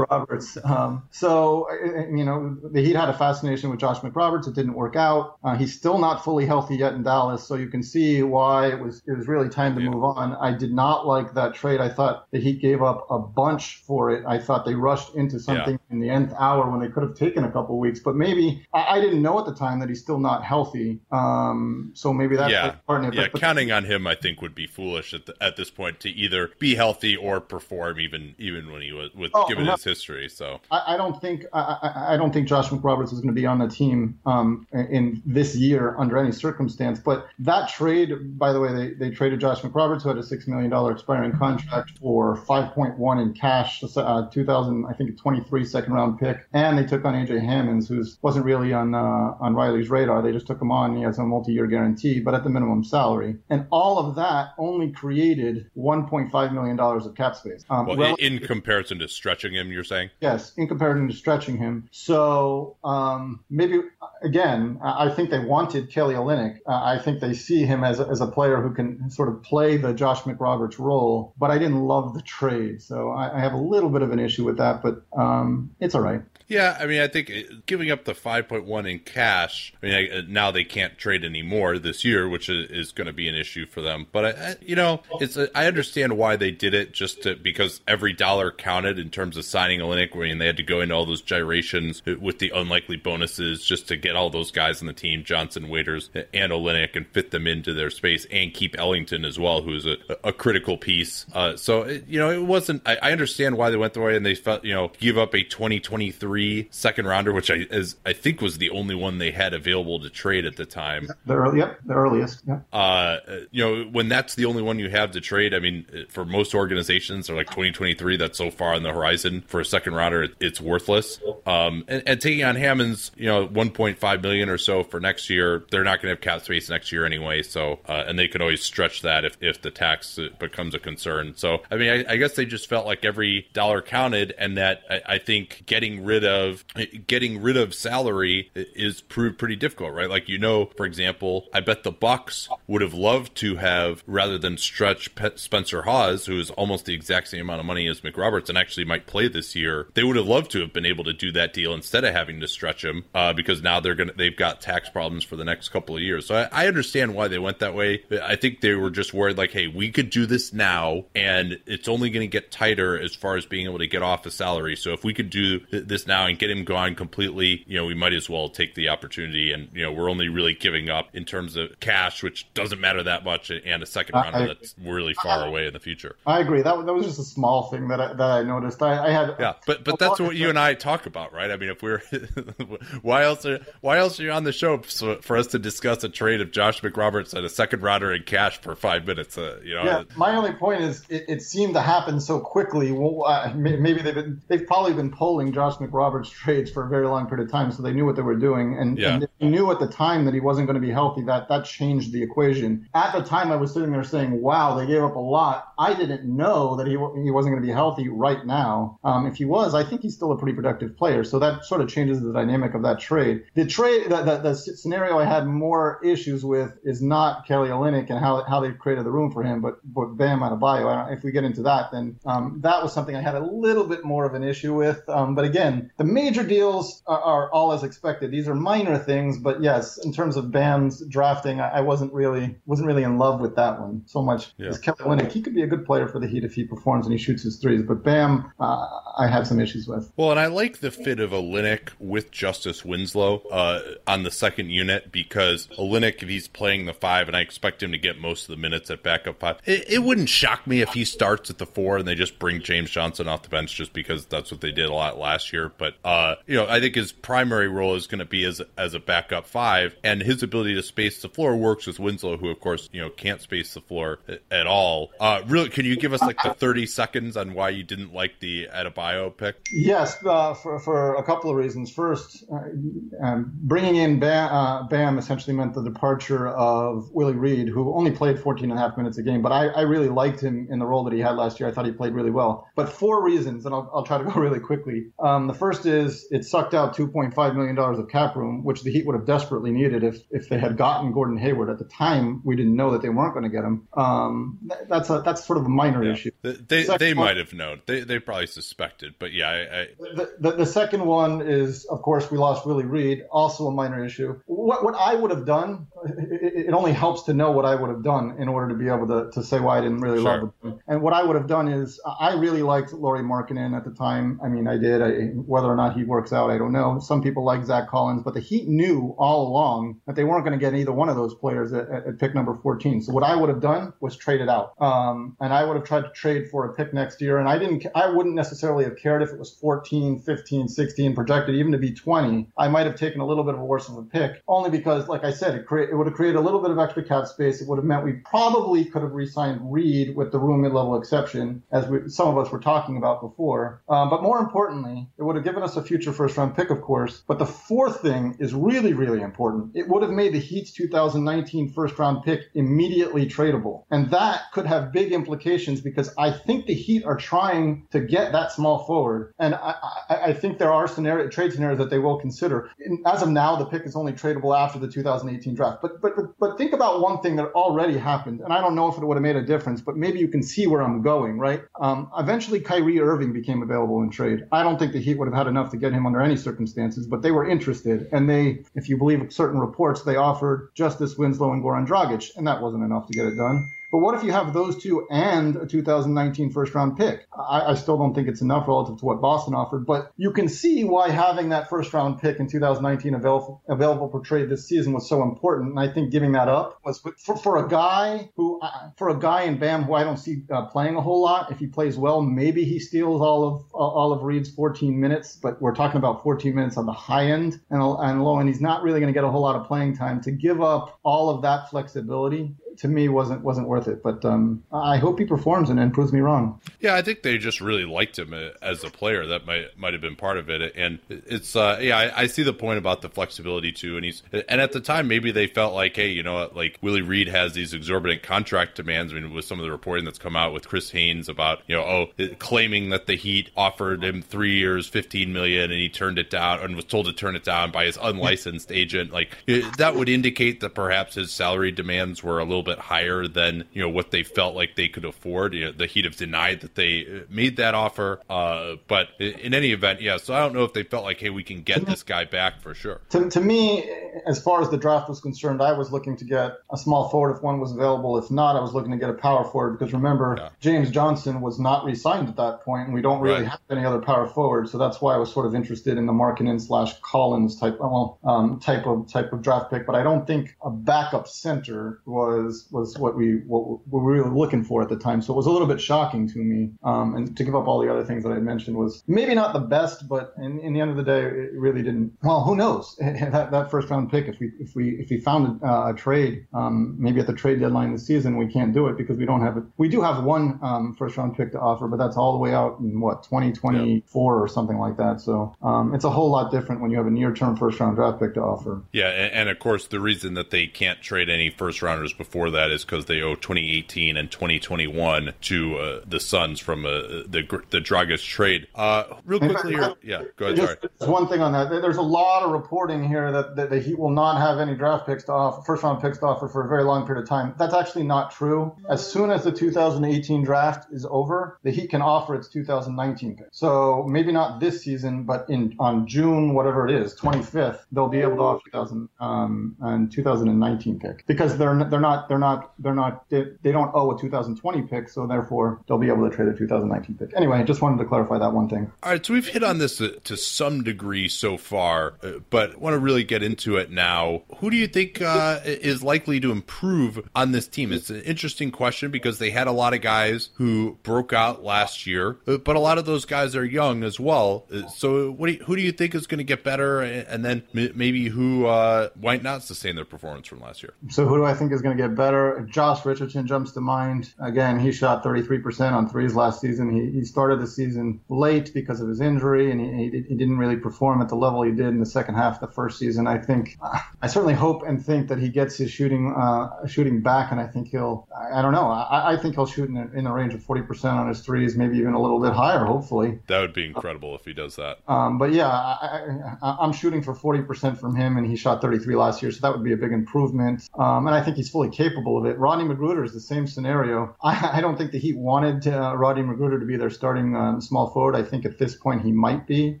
Roberts. Um, so, you know, the Heat had a fascination with Josh McRoberts. It didn't work out. Uh, he's still not fully healthy yet in Dallas, so you can see why it was it was really time to yeah. move on. I did not like that trade. I thought the Heat gave up a bunch for it. I thought they rushed into something yeah. in the nth hour when they could have taken a couple weeks. But maybe I, I, didn't know at the time that he's still not healthy. Um, so maybe that's yeah. part of it. Yeah, but, counting on him, I think, would be foolish at, the, at this point to either be healthy or perform even even when he was with oh, given no, his history. So I, I don't think I, I, don't think Josh McRoberts is going to be on the team um, in this year under any circumstance. But that trade, by the way, they, they traded Josh McRoberts, who had a six million dollar expiring contract, for five point one in cash, uh, 2000 I think 23 second round pick, and they took on AJ Hammons, who wasn't really on uh, on Riley's radar. They just took him on. He has a multi year guarantee, but at the minimum salary, and all of that only created 1.5 million dollars of cap space. Um, well, in comparison to stretching him, you're saying? Yes, in comparison to stretching him. So um, maybe again, I think they wanted Kelly Olynyk. Uh, I think they see him as a, as a player who can sort of play the Josh McRoberts role. But I didn't love the trade, so I, I have a little bit of an issue with that. But um, it's all right. Yeah, I mean, I think giving up the 5.1 in cash, I mean, uh, now they can't trade anymore this year, which is, going to be an issue for them. But I, you know, it's a, I understand why they did it, just to, because every dollar counted in terms of signing. I mean, they had to go into all those gyrations with the unlikely bonuses just to get all those guys on the team, Johnson, Waiters, and Olynyk, and fit them into their space, and keep Ellington as well, who's a, a critical piece. Uh, so you know, it wasn't. I, I understand why they went the way, and they felt you know give up a 2023 second rounder, which I is I think was the only one they had available to trade at the time. The early, yep, the earliest. Yeah. Uh, you know, when that's the only one you have to trade, I mean, for most organizations, they're like 2023, that's so far on the horizon for a second rounder, it's worthless. Um, and, and taking on Hammons', you know, 1.5 million or so for next year, they're not going to have cap space next year anyway. So, uh, and they could always stretch that if if the tax becomes a concern. So, I mean, I, I guess they just felt like every dollar counted, and that I, I think getting rid of getting rid of salary is proved pretty difficult, right? Like you know, for example, I bet the Bucks would have loved to have rather than stretch Spencer Hawes, who is almost the exact same amount of money as McRoberts and actually might play this year. They would have loved to have been able to do that deal instead of having to stretch him uh, because now they're gonna they've got tax problems for the next couple of years. So I, I understand why they went that way. I think they were just worried like, hey, we could do this now, and it's only going to get tighter as far as being able to get off a salary. So if we could do this now and get him gone completely, you know, we might as well take the opportunity. And you know, we're only really giving up in terms of cash, which doesn't matter that much, and a second rounder that's really far I, away in the future. I agree. That that was just a small thing that I, that I noticed. I, I had yeah, but but that's what you and I talk about right? I mean, if we're why else are, why else are you on the show for us to discuss a trade of Josh McRoberts and a second rounder in cash for five minutes? Uh, you know, yeah. My only point is it, it seemed to happen so quickly. Well, uh, maybe they've been they've probably been polling Josh McRoberts trades for a very long period of time, so they knew what they were doing, and, yeah. and they knew at the time that he wasn't going to be healthy. That that changed the equation. At the time, I was sitting there saying, "Wow, they gave up a lot." I didn't know that he he wasn't going to be healthy right now. Um, if he was, I think he's still a pretty productive player. So that sort of changes the dynamic of that trade. The trade, the, the, the scenario I had more issues with is not Kelly Olynyk and how how they've created the room for him, but but Bam Adebayo. If we get into that, then um, that was something I had a little bit more of an issue with. Um, but again, the major deals are, are, all as expected. These are minor things, but yes, in terms of Bam's drafting, I, I wasn't really wasn't really in love with that one so much. Yeah. Kelly Olynyk, he could be a good player for the Heat if he performs and he shoots his threes, but Bam, uh, I have some issues with. Well, and I like the fit of Olynyk with Justice Winslow uh, on the second unit because Olynyk, if he's playing the five, and I expect him to get most of the minutes at backup five, it, it wouldn't shock me if he starts at the four and they just bring James Johnson off the bench just because that's what they did a lot last year. But uh, you know, I think his primary role is going to be as as a backup five, and his ability to space the floor works with Winslow, who of course you know can't space the floor at all. Uh, really, can you give us like the thirty seconds on why you didn't like the Adebayo pick? Yes, uh, for for a couple of reasons. First, uh, um, bringing in Bam, uh, Bam, essentially meant the departure of Willie Reed, who only played 14 and a half minutes a game, but I, I really liked him in the role that he had last year. I thought he played really well. But four reasons, and I'll, I'll try to go really quickly. Um, the first is it sucked out 2.5 million dollars of cap room, which the Heat would have desperately needed if if they had gotten Gordon Hayward at the time. We didn't know that they weren't going to get him. Um, that's a that's sort of a minor yeah. issue. They the they might have known. They they probably suspected, but yeah. I, I... The, the, the second one is, of course, we lost Willie Reed, also a minor issue. What what I would have done, it, it only helps to know what I would have done in order to be able to, to say why I didn't really sure. love him. And what I would have done is, I really liked Lauri Markkanen at the time. I mean, I did. I, whether or not he works out, I don't know. Some people like Zach Collins, but the Heat knew all along that they weren't going to get either one of those players at, at, pick number 14. So what I would have done was trade it out. Um, and I would have tried to trade for a pick next year. And I didn't, I wouldn't necessarily have cared if it was 14, 15, 16, projected even to be 20. I might have taken a little bit of a worse of a pick, only because, like I said, it, cre- it would have created a little bit of extra cap space. It would have meant we probably could have re-signed Reed with the room mid-level exception, as we, some of us were talking about before. Um, but more importantly, it would have given us a future first-round pick, of course. But the fourth thing is really, really important. It would have made the Heat's 2019 first-round pick immediately tradable, and that could have big implications because I think the Heat are trying to get that small forward, and I, I, I think there are scenario trade scenarios that they will consider. As of now, the pick is only tradable after the 2018 draft. But but but, but think about one thing that already happened, and I don't know if it would have made a difference, but maybe you can see where I'm going, right? Um, eventually, Kyrie Irving became available in trade. I don't think the Heat would have had enough to get him under any circumstances, but they were interested, and they, if you believe certain reports, they offered Justice Winslow and Goran Dragic, and that wasn't enough to get it done. But what if you have those two and a 2019 first round pick? I, I, still don't think it's enough relative to what Boston offered, but you can see why having that first round pick in 2019 available, available for trade this season was so important. And I think giving that up was for, for a guy who, uh, for a guy in Bam who I don't see uh, playing a whole lot. If he plays well, maybe he steals all of all of Reed's 14 minutes, but we're talking about 14 minutes on the high end and, and low, and he's not really going to get a whole lot of playing time. To give up all of that flexibility to me wasn't wasn't worth it. But um, I hope he performs and, and proves me wrong. Yeah, I think they just really liked him uh, as a player. That might might have been part of it. And it's uh, yeah, I, I, see the point about the flexibility too. And he's and at the time maybe they felt like, hey, you know what, like Willie Reed has these exorbitant contract demands. I mean, with some of the reporting that's come out with Chris Haynes about you know oh claiming that the Heat offered him three years, fifteen million, and he turned it down and was told to turn it down by his unlicensed agent. Like that would indicate that perhaps his salary demands were a little bit higher than you know what they felt like they could afford. You know, the Heat have denied that they uh, made that offer, uh, but in any event, yeah. So I don't know if they felt like, hey, we can get this guy back for sure. To, to me, as far as the draft was concerned, I was looking to get a small forward if one was available. If not, I was looking to get a power forward because remember, yeah. James Johnson was not re-signed at that point, and we don't really right. have any other power forward. So that's why I was sort of interested in the Markkanen slash Collins type, well, um, type of type of draft pick. But I don't think a backup center was was was what we what we were really looking for at the time. So it was a little bit shocking to me. Um, and to give up all the other things that I mentioned was maybe not the best, but in, in the end of the day, it really didn't. Well, who knows? that, that first round pick, if we if we if we found a, uh, a trade, um, maybe at the trade deadline this season, we can't do it because we don't have it. We do have one um, first round pick to offer, but that's all the way out in what 2024 yep. or something like that. So um, it's a whole lot different when you have a near term first round draft pick to offer. Yeah, and, and of course the reason that they can't trade any first rounders before that is because they owe 2018 and 2021 to uh, the Suns from uh, the the Dragic trade. Uh, real quickly, fact, yeah, go ahead. Just, just, one thing on that. There's a lot of reporting here that, that the Heat will not have any draft picks to offer, first round picks to offer for a very long period of time. That's actually not true. As soon as the 2018 draft is over, the Heat can offer its 2019 pick. So maybe not this season, but in on June whatever it is, 25th, they'll be able to offer 2000 um, and 2019 pick because they're they're not they're not they're not they, they don't owe a 2020 pick, so therefore they'll be able to trade a 2019 pick. Anyway, I just wanted to clarify that one thing. All right, so we've hit on this to, to some degree so far, uh, but want to really get into it now. Who do you think uh, is likely to improve on this team? It's an interesting question because they had a lot of guys who broke out last year, uh, but a lot of those guys are young as well. Uh, so, what do you, who do you think is going to get better, and then maybe who uh, might not sustain their performance from last year? So, who do I think is going to get better? Josh Richardson jumps to mind. Again, he shot 33% on threes last season. He, he started the season late because of his injury, and he, he didn't really perform at the level he did in the second half of the first season. I think, I certainly hope and think that he gets his shooting uh, shooting back, and I think he'll. I, I don't know. I, I, think he'll shoot in the, in the range of 40% on his threes, maybe even a little bit higher. Hopefully, that would be incredible if he does that. Um, but yeah, I, am shooting for 40% from him, and he shot 33 last year, so that would be a big improvement. Um, and I think he's fully capable of it. Rodney McGruder is the same scenario. I, don't think the Heat wanted uh, Rodney McGruder to be their starting uh, small forward. I think at this point he might be.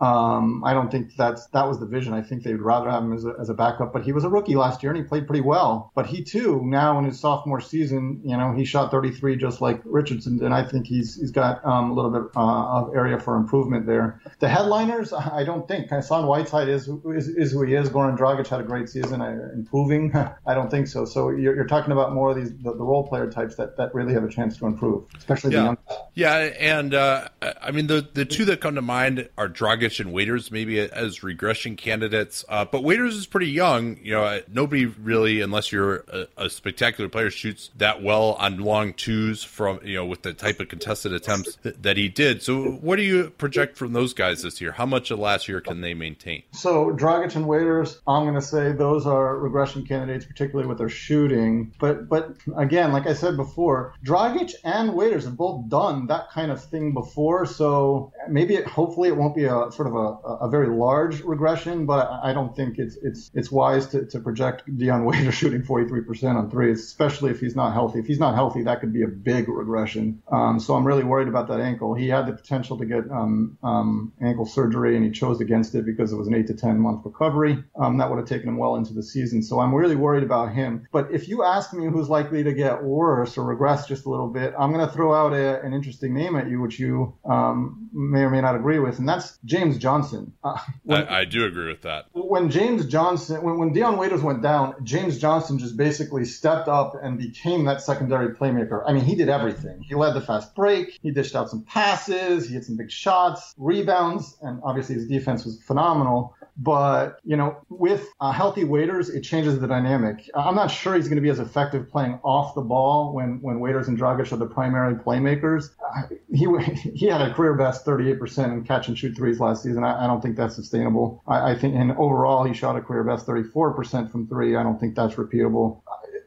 Um, I don't think that's that was the vision. I think they'd rather have him as a, as a backup. But he was a rookie last year and he played pretty well. But he too now in his sophomore season, you know, he shot 33 just like Richardson, and I think he's he's got um, a little bit uh, of area for improvement there. The headliners, I don't think. Hassan Whiteside is, is is who he is. Goran Dragic had a great season, uh, improving. I don't think so. So you're, you're talking about more of these the, the, role player types that, that really have a chance to improve, especially yeah. the young. Yeah, and uh, I mean the the two that come to mind are Dragic and Waiters, maybe as regression candidates. Uh, but Waiters is pretty young. You know, nobody really, unless you're a, a, spectacular player, shoots that well on long twos from you know with the type of contested attempts that, that he did. So, what do you project from those guys this year? How much of last year can they maintain? So, Dragic and Waiters, I'm going to say those are regression candidates, particularly with their shooting. But but again, like I said before, Dragic and Waiters have both done that kind of thing before. So maybe it, hopefully it won't be a sort of a, a very large regression, but I don't think it's it's it's wise to, to project Dion Waiters shooting 43% on threes, especially if he's not healthy. If he's not healthy, that could be a big regression. Um, so I'm really worried about that ankle. He had the potential to get um, um, ankle surgery, and he chose against it because it was an eight to ten month recovery. Um, that would have taken him well into the season. So I'm really worried about him. But if you ask me who's likely to get worse or regress just a little bit, I'm going to throw out a, an interesting name at you, which you um, may or may not agree with, and that's James Johnson. Uh, when, I, I, do agree with that. When James Johnson, when, when Dion Waiters went down, James Johnson just basically stepped up and became that secondary playmaker. I mean, he did everything. He led the fast break. He dished out some passes. He hit some big shots, rebounds, and obviously his defense was phenomenal. But, you know, with uh, healthy Waiters, it changes the dynamic. I'm not sure he's going to be as effective playing off the ball when, when Waiters and Dragic are the primary playmakers. Uh, he, he had a career best 38% in catch and shoot threes last season. I, I don't think that's sustainable. I, I, think, and overall, he shot a career best 34% from three. I don't think that's repeatable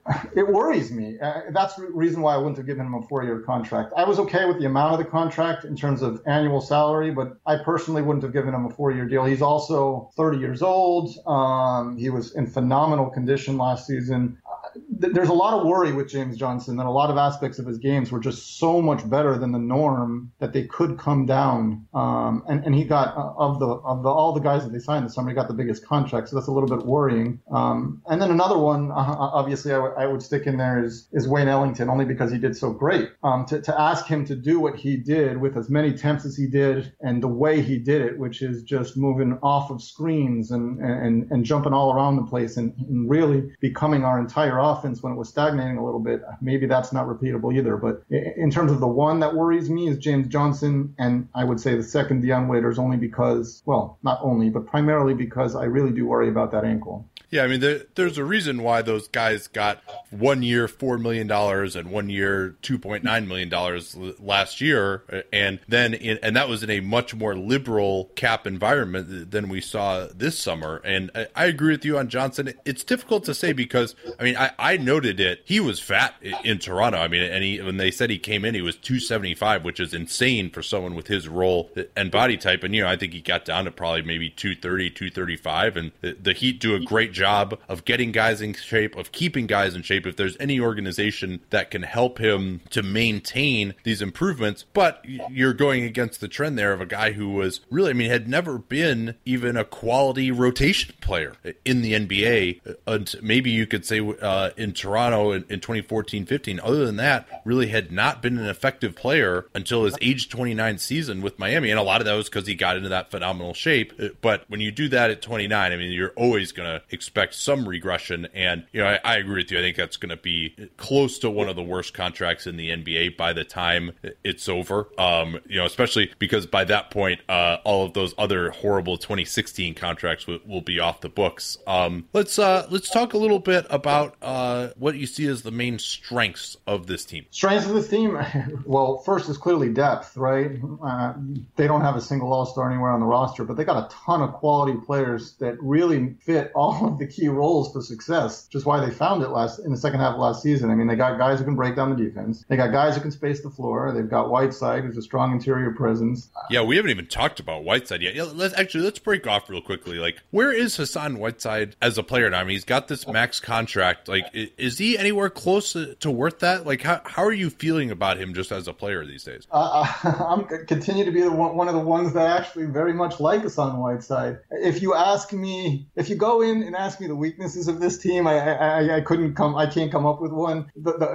it worries me. Uh, that's the reason why I wouldn't have given him a four-year contract. I was okay with the amount of the contract in terms of annual salary, but I personally wouldn't have given him a four-year deal. He's also 30 years old. Um, he was in phenomenal condition last season there's a lot of worry with James Johnson that a lot of aspects of his games were just so much better than the norm that they could come down. Um, and, and he got uh, of the of the all the guys that they signed this summer, he got the biggest contract, so that's a little bit worrying. Um, and then another one, uh, obviously, I, w- I would stick in there is is Wayne Ellington, only because he did so great. Um, to to ask him to do what he did with as many attempts as he did and the way he did it, which is just moving off of screens and and and jumping all around the place and, and really becoming our entire offense when it was stagnating a little bit. Maybe that's not repeatable either. But in terms of the one that worries me is James Johnson, and I would say the second Dion Waiters only because, well, not only, but primarily because I really do worry about that ankle. Yeah, I mean, there, there's a reason why those guys got one year four million dollars and one year two point nine million dollars last year, and then in, and that was in a much more liberal cap environment than we saw this summer. And I, I agree with you on Johnson. It's difficult to say because I mean, I, I noted it. He was fat in Toronto. I mean, and he when they said he came in, he was two seventy five, which is insane for someone with his role and body type. And you know, I think he got down to probably maybe 230, 235, and the, the Heat do a great job job of getting guys in shape, of keeping guys in shape. If there's any organization that can help him to maintain these improvements, but you're going against the trend there of a guy who was really, I mean, had never been even a quality rotation player in the NBA. And maybe you could say uh, in Toronto in, in 2014 15. Other than that, really had not been an effective player until his age 29 season with Miami. And a lot of that was because he got into that phenomenal shape. But when you do that at 29, I mean, you're always going to expect some regression. And, you know, I, I agree with you. I think that's going to be close to one of the worst contracts in the NBA by the time it's over. Um, you know, especially because by that point, uh, all of those other horrible 2016 contracts w- will be off the books. Um, let's uh, let's talk a little bit about uh, what you see as the main strengths of this team. Strengths of this team, well, first is clearly depth, right? Uh, they don't have a single All Star anywhere on the roster, but they got a ton of quality players that really fit all of the key roles for success, which is why they found it last in the second half of last season. I mean, they got guys who can break down the defense. They got guys who can space the floor. They've got Whiteside, who's a strong interior presence. Yeah, we haven't even talked about Whiteside yet. Yeah, let's actually let's break off real quickly. Like, where is Hassan Whiteside as a player now? I mean, he's got this max contract. Like, is he anywhere close to worth that? Like, how how are you feeling about him just as a player these days? Uh, I'm continue to be the one, one of the ones that actually very much like Hassan Whiteside. If you ask me, if you go in and ask me the weaknesses of this team, I I, I couldn't come, I can't come up with one. The, the,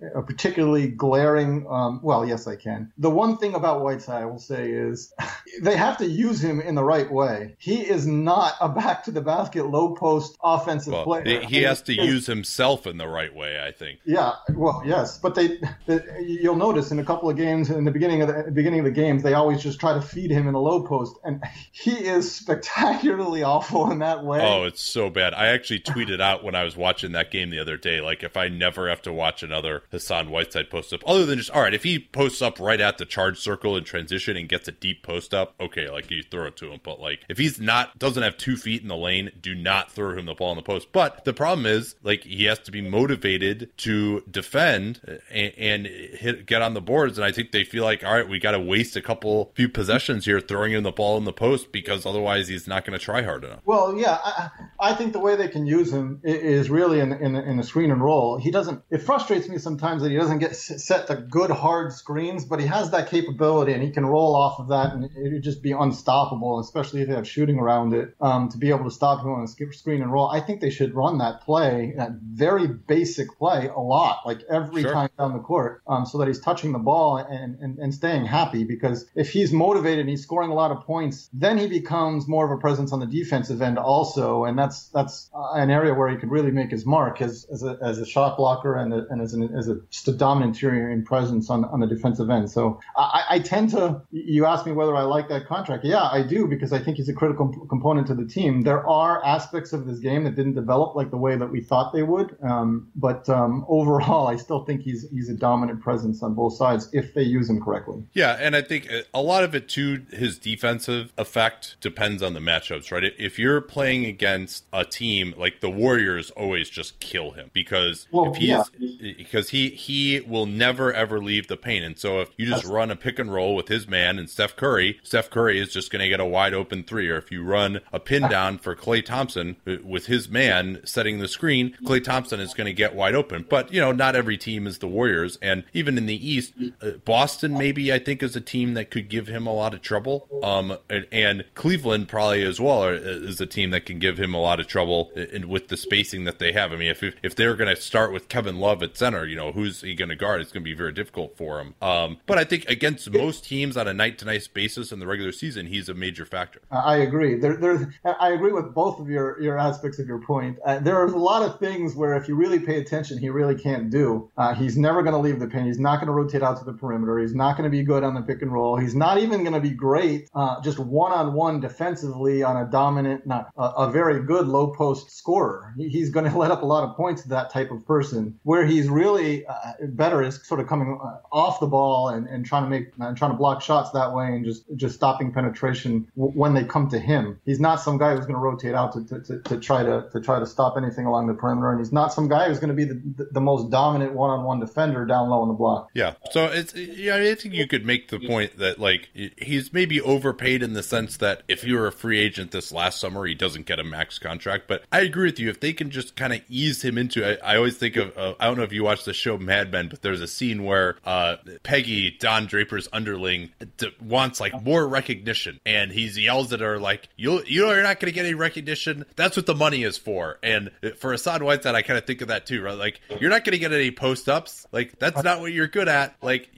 the, a particularly glaring, um, well, yes, I can. The one thing about Whiteside I will say is they have to use him in the right way. He is not a back to the basket, low post offensive well, player. He has to use himself in the right way, I think. Yeah, well, yes, but they, they, you'll notice in a couple of games in the beginning of the beginning of the games, they always just try to feed him in the low post, and he is spectacularly awful in that way. Oh, it's so bad. I actually tweeted out when I was watching that game the other day, like if I never have to watch another Hassan Whiteside post up, other than just all right, if he posts up right at the charge circle in transition and gets a deep post up, okay, like you throw it to him. But like if he's not doesn't have two feet in the lane, do not throw him the ball in the post. But the problem is like he has to be motivated to defend and, and hit get on the boards. And I think they feel like all right, we got to waste a couple few possessions here throwing him the ball in the post because otherwise he's not going to try hard enough. Well, yeah, I, I think the way they can use him is really in, in, in the screen and roll. He doesn't. It frustrates me sometimes that he doesn't get set to good hard screens, but he has that capability and he can roll off of that and it would just be unstoppable, especially if they have shooting around it um, to be able to stop him on a screen and roll. I think they should run that play, that very basic play, a lot, like every sure. time down the court, um, so that he's touching the ball and, and, and staying happy. Because if he's motivated and he's scoring a lot of points, then he becomes more of a presence on the defensive end also, and that's that's an area where he could really make his mark as, as, a, as a shot blocker and, a, and as, an, as a dominant interior in presence on, on the defensive end. So I, I tend to, you ask me whether I like that contract. Yeah, I do because I think he's a critical component to the team. There are aspects of this game that didn't develop like the way that we thought they would. Um, but um, overall, I still think he's, he's a dominant presence on both sides if they use him correctly. Yeah, and I think a lot of it too, his defensive effect depends on the matchups, right? If you're playing against a team like the Warriors, always just kill him because well, if he's yeah. because he he will never ever leave the paint, and so if you just That's... run a pick and roll with his man and Steph Curry, Steph Curry is just going to get a wide open three, or if you run a pin down for Klay Thompson uh, with his man setting the screen, Klay Thompson is going to get wide open. But you know, not every team is the Warriors, and even in the East, uh, Boston maybe I think is a team that could give him a lot of trouble. Um, and, and Cleveland probably as well is a team that can give him a lot lot of trouble in, with the spacing that they have. I mean, if if they're going to start with Kevin Love at center, you know, who's he going to guard? It's going to be very difficult for him. Um, but I think against most teams on a night to night basis in the regular season, he's a major factor. I agree. There, there's, I agree with both of your your aspects of your point. Uh, there are a lot of things where if you really pay attention, he really can't do. Uh, he's never going to leave the pin. He's not going to rotate out to the perimeter. He's not going to be good on the pick and roll. He's not even going to be great uh, just one on one defensively on a dominant, not a very good low post scorer. He's going to let up a lot of points to that type of person. Where he's really uh, better is sort of coming uh, off the ball and, and trying to make and trying to block shots that way and just just stopping penetration w- when they come to him. He's not some guy who's going to rotate out to, to, to, to, try to to try to stop anything along the perimeter, and he's not some guy who's going to be the, the most dominant one on one defender down low on the block. Yeah, so it's yeah, I think you could make the point that like he's maybe overpaid in the sense that if you were a free agent this last summer, he doesn't get a max contract. But I agree with you. If they can just kind of ease him into, I, I always think of uh, I don't know if you watched the show Mad Men, but there's a scene where uh, Peggy Don Draper's underling d- wants like more recognition, and he yells at her like, "You you know you're not going to get any recognition. That's what the money is for." And for Hassan Whiteside, I kind of think of that too, right? Like you're not going to get any post ups. Like that's not what you're good at. Like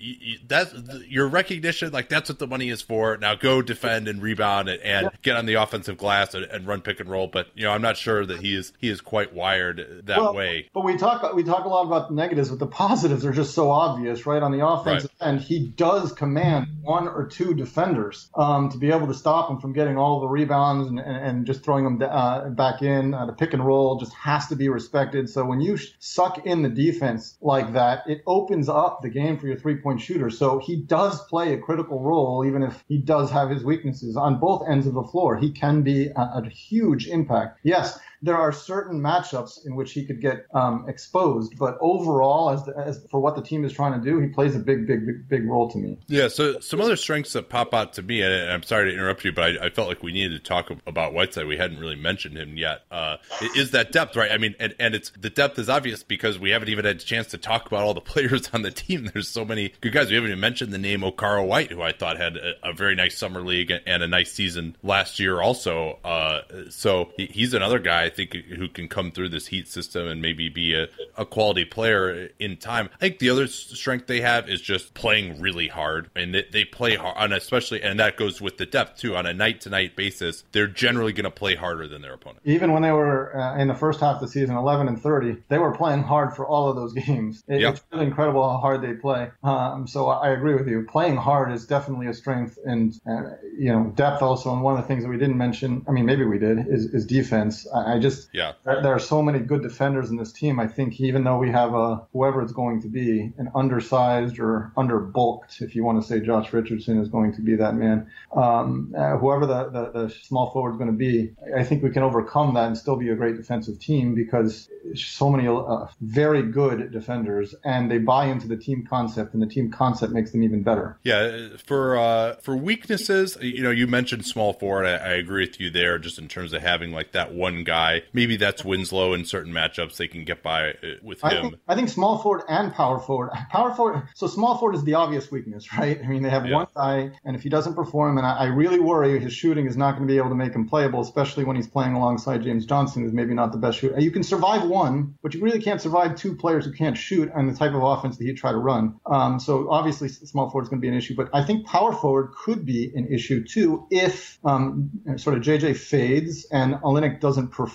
that's your recognition. Like that's what the money is for. Now go defend and rebound and, and get on the offensive glass and, and, run pick and roll. But you know, I'm not sure that he is he is quite wired that well, way. But we talk we talk a lot about the negatives, but the positives are just so obvious, right? On the offensive right. end, he does command one or two defenders um, to be able to stop him from getting all the rebounds and, and, and just throwing them uh, back in. Uh, the pick and roll just has to be respected. So when you suck in the defense like that, it opens up the game for your three point shooter. So he does play a critical role, even if he does have his weaknesses on both ends of the floor. He can be a, a huge impact. Yes, there are certain matchups in which he could get um, exposed, but overall, as, the, as for what the team is trying to do, he plays a big, big, big, big role to me. Yeah. So some other strengths that pop out to me, and I'm sorry to interrupt you, but I, I felt like we needed to talk about Whiteside. We hadn't really mentioned him yet. Uh, is that depth, right? I mean, and, and it's the depth is obvious because we haven't even had a chance to talk about all the players on the team. There's so many good guys. We haven't even mentioned the name Okaro White, who I thought had a, a very nice summer league and a nice season last year, also. Uh, so he's another guy think who can come through this heat system and maybe be a, a quality player in time. I think the other strength they have is just playing really hard, and they, they play hard, and especially, and that goes with the depth too. On a night to night basis, they're generally going to play harder than their opponent. Even when they were uh, in the first half of the season, 11 and 30, they were playing hard for all of those games. It, yep. It's really incredible how hard they play. Um, so I agree with you. Playing hard is definitely a strength, and uh, you know, depth also. And one of the things that we didn't mention, I mean, maybe we did, is, is defense. I, I just yeah. There, there, are so many good defenders in this team. I think even though we have a whoever it's going to be, an undersized or underbulked, if you want to say Josh Richardson is going to be that man, um, uh, whoever the, the, the small forward is going to be, I think we can overcome that and still be a great defensive team because so many uh, very good defenders and they buy into the team concept and the team concept makes them even better. Yeah, for uh, for weaknesses, you know, you mentioned small forward. I, I agree with you there, just in terms of having like that one guy. Maybe that's Winslow in certain matchups. They can get by uh, with him. I think, I think small forward and power forward. Power forward. So small forward is the obvious weakness, right? I mean, they have yeah. one guy, and if he doesn't perform, and I, I really worry his shooting is not going to be able to make him playable, especially when he's playing alongside James Johnson, who's maybe not the best shooter. You can survive one, but you really can't survive two players who can't shoot and the type of offense that he'd try to run. Um, so obviously, small forward is going to be an issue, but I think power forward could be an issue too if um, sort of JJ fades and Olynyk doesn't perform.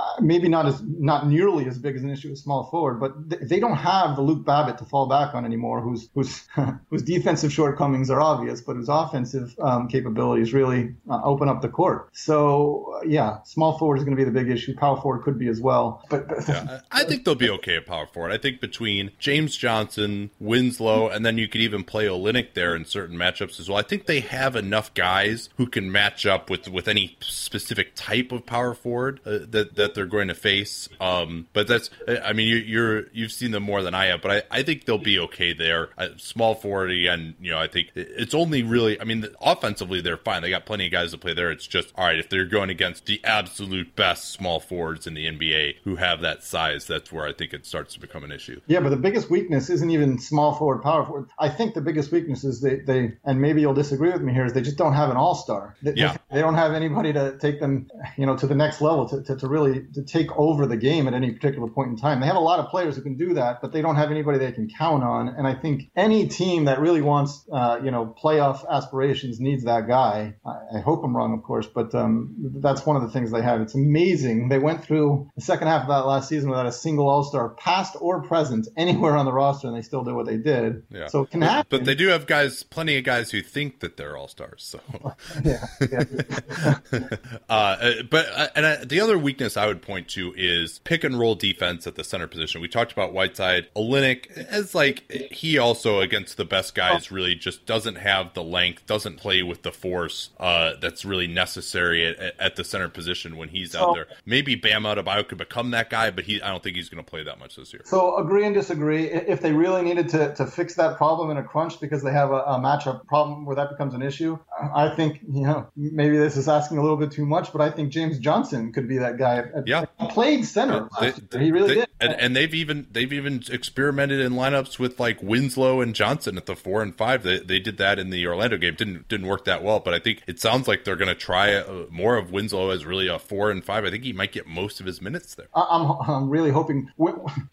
Uh, maybe not as not nearly as big as an issue with small forward, but they don't have the Luke Babbitt to fall back on anymore, whose whose whose defensive shortcomings are obvious, but whose offensive um, capabilities really uh, open up the court. So uh, yeah, small forward is going to be the big issue. Power forward could be as well, but, but yeah, I think they'll be okay at power forward. I think between James Johnson, Winslow, and then you could even play Olynyk there in certain matchups as well. I think they have enough guys who can match up with with any specific type of power forward uh, that that they're going to face. Um, but that's, I mean, you, you're you've seen them more than I have, but I, I think they'll be okay there. Uh, small forward again, you know, I think it's only really, I mean, offensively they're fine. They got plenty of guys to play there. It's just all right if they're going against the absolute best small forwards in the NBA who have that size. That's where I think it starts to become an issue. Yeah, but the biggest weakness isn't even small forward, power forward. I think the biggest weakness is they, they and maybe you'll disagree with me here, is they just don't have an all star. They, yeah. they don't have anybody to take them, you know, to the next level to, to, to really to take over the game at any particular point in time. They have a lot of players who can do that, but they don't have anybody they can count on. And I think any team that really wants, uh, you know, playoff aspirations needs that guy. I, I hope I'm wrong, of course, but um, that's one of the things they have. It's amazing. They went through the second half of that last season without a single All Star, past or present, anywhere on the roster, and they still did what they did. Yeah. So it can happen. But they do have guys, plenty of guys who think that they're All Stars. So yeah. yeah. uh, but and uh, the other weakness I would point to is pick and roll defense at the center position. We talked about Whiteside, Olynyk as like he also against the best guys really just doesn't have the length, doesn't play with the force uh, that's really necessary at, at, the center position when he's so, out there. Maybe Bam Adebayo could become that guy, but he I don't think he's going to play that much this year. So agree and disagree. If they really needed to, to fix that problem in a crunch because they have a, a matchup problem where that becomes an issue, I think you know maybe this is asking a little bit too much, but I think James Johnson could be that guy. Yeah, played center. They, they, he really they, did. And, and, they've even they've even experimented in lineups with like Winslow and Johnson at the four and five. They, they did that in the Orlando game. Didn't didn't work that well, but I think it sounds like they're going to try uh, more of Winslow as really a four and five. I think he might get most of his minutes there. I'm I'm really hoping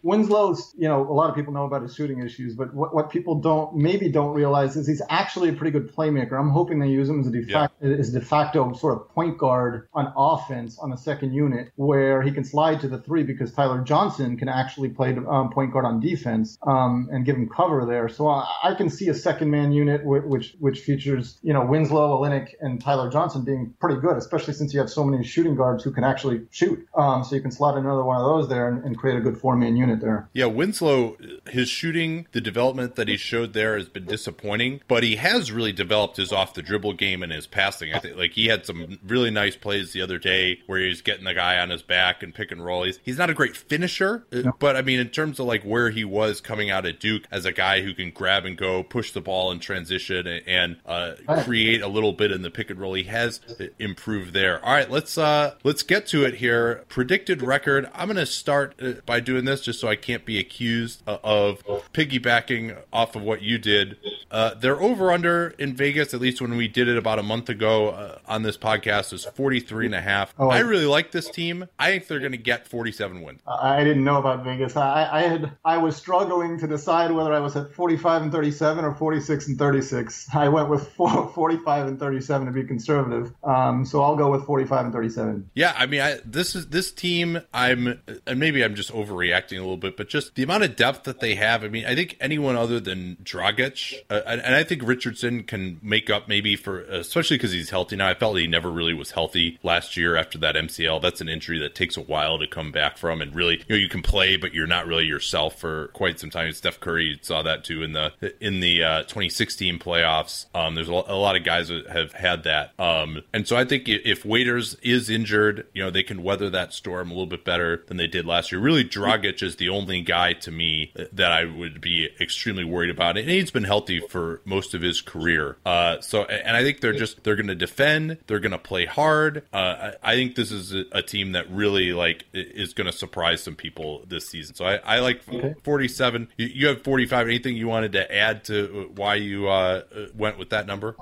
Winslow's. You know, a lot of people know about his shooting issues, but what, what people don't maybe don't realize is he's actually a pretty good playmaker. I'm hoping they use him as a de facto, yeah. as de facto sort of point guard on offense on the second unit, where he can slide to the three because Tyler Johnson can actually play um, point guard on defense um, and give him cover there. So I, I can see a second man unit which which features you know Winslow, Olynyk, and Tyler Johnson being pretty good, especially since you have so many shooting guards who can actually shoot. Um, so you can slot another one of those there and, and create a good four man unit there. Yeah, Winslow, his shooting, the development that he showed there has been disappointing, but he has really developed his off the dribble game and his passing. I think like he had some really nice plays the other day where he's getting the guy on his back and pick and roll. He's, he's not a great finisher, uh, no. but I mean, in terms of like where he was coming out at Duke as a guy who can grab and go, push the ball in transition, and uh, create a little bit in the pick and roll, he has improved there. All right, let's uh let's get to it here. Predicted record. I'm gonna start uh, by doing this just so I can't be accused uh, of piggybacking off of what you did. Uh, they're over under in Vegas, at least when we did it about a month ago uh, on this podcast, is 43 and a half. Oh, I really like this team. I think they're going to get 47 wins. I didn't know about Vegas. I, I had I was struggling to decide whether I was at 45 and 37 or 46 and 36. I went with four, 45 and 37 to be conservative. Um, so I'll go with 45 and 37. Yeah, I mean, I, this is this team. I'm and maybe I'm just overreacting a little bit, but just the amount of depth that they have. I mean, I think anyone other than Dragic, uh, and, and I think Richardson can make up maybe for, especially because he's healthy now. I felt he never really was healthy last year after that MCL. That's an injury that takes a while to come back from, and really, you know, you can play, but you're not really yourself for quite some time. Steph Curry saw that too in the in the uh, 2016 playoffs. Um, there's a lot of guys that have had that, um, and so I think if Waiters is injured, you know, they can weather that storm a little bit better than they did last year. Really, Dragic is the only guy to me that I would be extremely worried about, and he's been healthy for most of his career. Uh, so, and I think they're just they're going to defend, they're going to play hard. Uh, I, I, think this is a, a, team that really like is going to surprise some people this season. So I, I like okay. 47. You, you, have 45. Anything you wanted to add to why you uh, went with that number?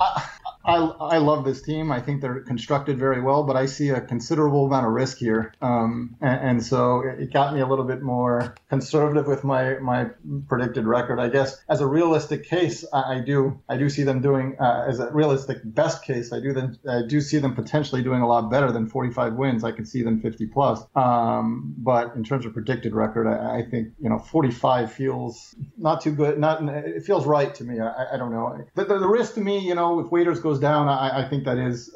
I, I love this team. I think they're constructed very well, but I see a considerable amount of risk here. Um, and, and, so it got me a little bit more conservative with my, my predicted record. I guess as a realistic case, I, I do I do see them doing uh, as a realistic best case. I do then I do see them potentially doing a lot better than 45 wins. I could see them 50 plus. Um, but in terms of predicted record, I, I, think you know 45 feels not too good. Not it feels right to me. I, I don't know. The, the, the risk to me, you know, if Waiters goes goes down, I, I think that is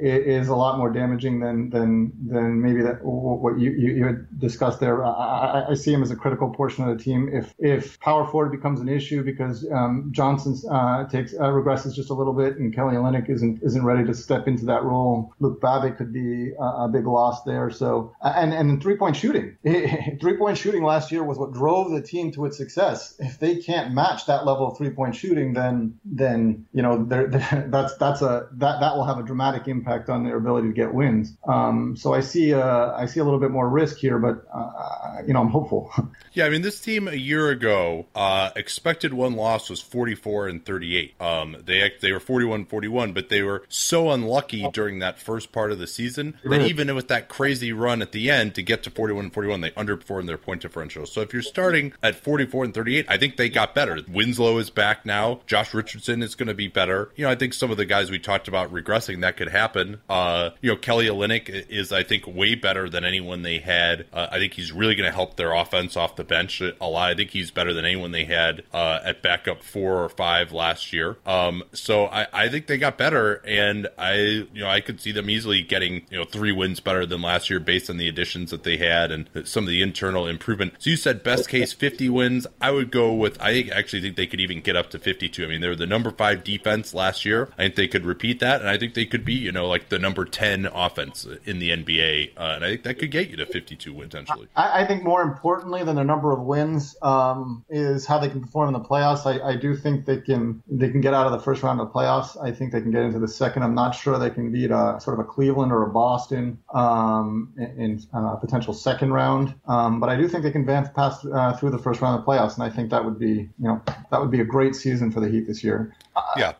is a lot more damaging than than than maybe that what you you, you had discussed there. I, I, see him as a critical portion of the team. If if power forward becomes an issue because um, Johnson uh, takes uh, regresses just a little bit and Kelly Olynyk isn't isn't ready to step into that role, Luke Babbitt could be a, a big loss there. So and and three point shooting, three point shooting last year was what drove the team to its success. If they can't match that level of three point shooting, then then you know they're, they're, that's that's that's a that that will have a dramatic impact on their ability to get wins. Um, so I see uh, I see a little bit more risk here, but uh, you know I'm hopeful. Yeah, I mean this team a year ago uh, expected one loss was 44 and 38. Um, they they were 41 41, but they were so unlucky during that first part of the season that even with that crazy run at the end to get to 41 41, they underperformed their point differential. So if you're starting at 44 and 38, I think they got better. Winslow is back now. Josh Richardson is going to be better. You know, I think some of the guys we talked about regressing that could happen. Uh, you know, Kelly Olynyk is I think way better than anyone they had. Uh, I think he's really going to help their offense off the bench a lot. I think he's better than anyone they had uh, at backup four or five last year. Um, so I, I think they got better, and I you know I could see them easily getting you know three wins better than last year based on the additions that they had and some of the internal improvement. So you said best case 50 wins. I would go with I actually think they could even get up to 52. I mean they were the number five defense last year. I think they could repeat that, and I think they could be you know like the number 10 offense in the NBA, uh, and I think that could get you to 52 wins potentially. I, I think more importantly than the number of wins um, is how they can perform in the playoffs. I, I, do think they can they can get out of the first round of the playoffs. I think they can get into the second. I'm not sure they can beat a sort of a Cleveland or a Boston um, in, in uh, potential second round. Um, but I do think they can advance past uh, through the first round of the playoffs, and I think that would be you know that would be a great season for the Heat this year. Yeah,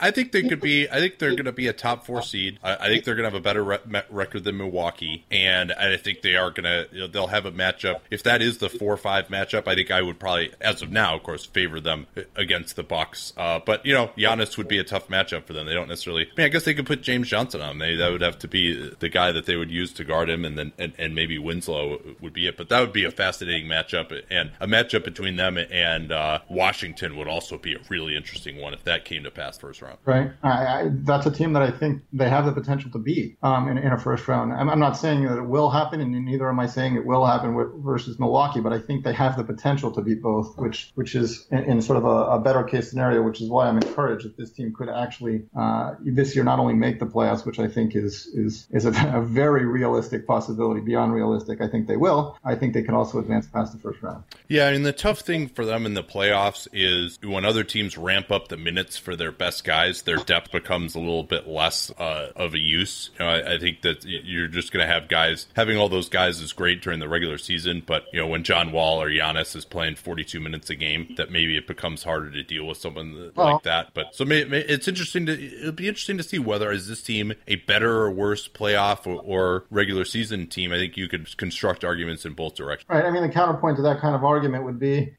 I think they could be. I think they're going to be a top four seed. I think they're going to have a better re- record than Milwaukee, and I think they are going to. You know, they'll have a matchup. If that is the four five matchup, I think I would probably, as of now, of course, favor them against the Bucks. Uh, but you know, Giannis would be a tough matchup for them. They don't necessarily. I mean, I guess they could put James Johnson on. They that would have to be the guy that they would use to guard him, and then and, and maybe Winslow would be it. But that would be a fascinating matchup, and a matchup between them and uh, Washington would also be a really interesting one if that came to pass first round. Right. I, I, that's a team that I think they have the potential to beat um, in, in, a first round. I'm, I'm, not saying that it will happen, and neither am I saying it will happen with, versus Milwaukee, but I think they have the potential to beat both, which which is in, in sort of a, a, better case scenario, which is why I'm encouraged that this team could actually uh, this year not only make the playoffs, which I think is is is a, a very realistic possibility, beyond realistic. I think they will. I think they can also advance past the first round. Yeah, I mean the tough thing for them in the playoffs is when other teams ramp up the minutes for their best guys, depth becomes a little bit less uh, of a use. You know, I, I, think that you're just going to have guys having all those guys is great during the regular season, but you know when John Wall or Giannis is playing 42 minutes a game, that maybe it becomes harder to deal with someone like that. But so may, may, it's interesting to it'll be interesting to see whether is this team a better or worse playoff or, or regular season team. I think you could construct arguments in both directions. Right. I mean, the counterpoint to that kind of argument would be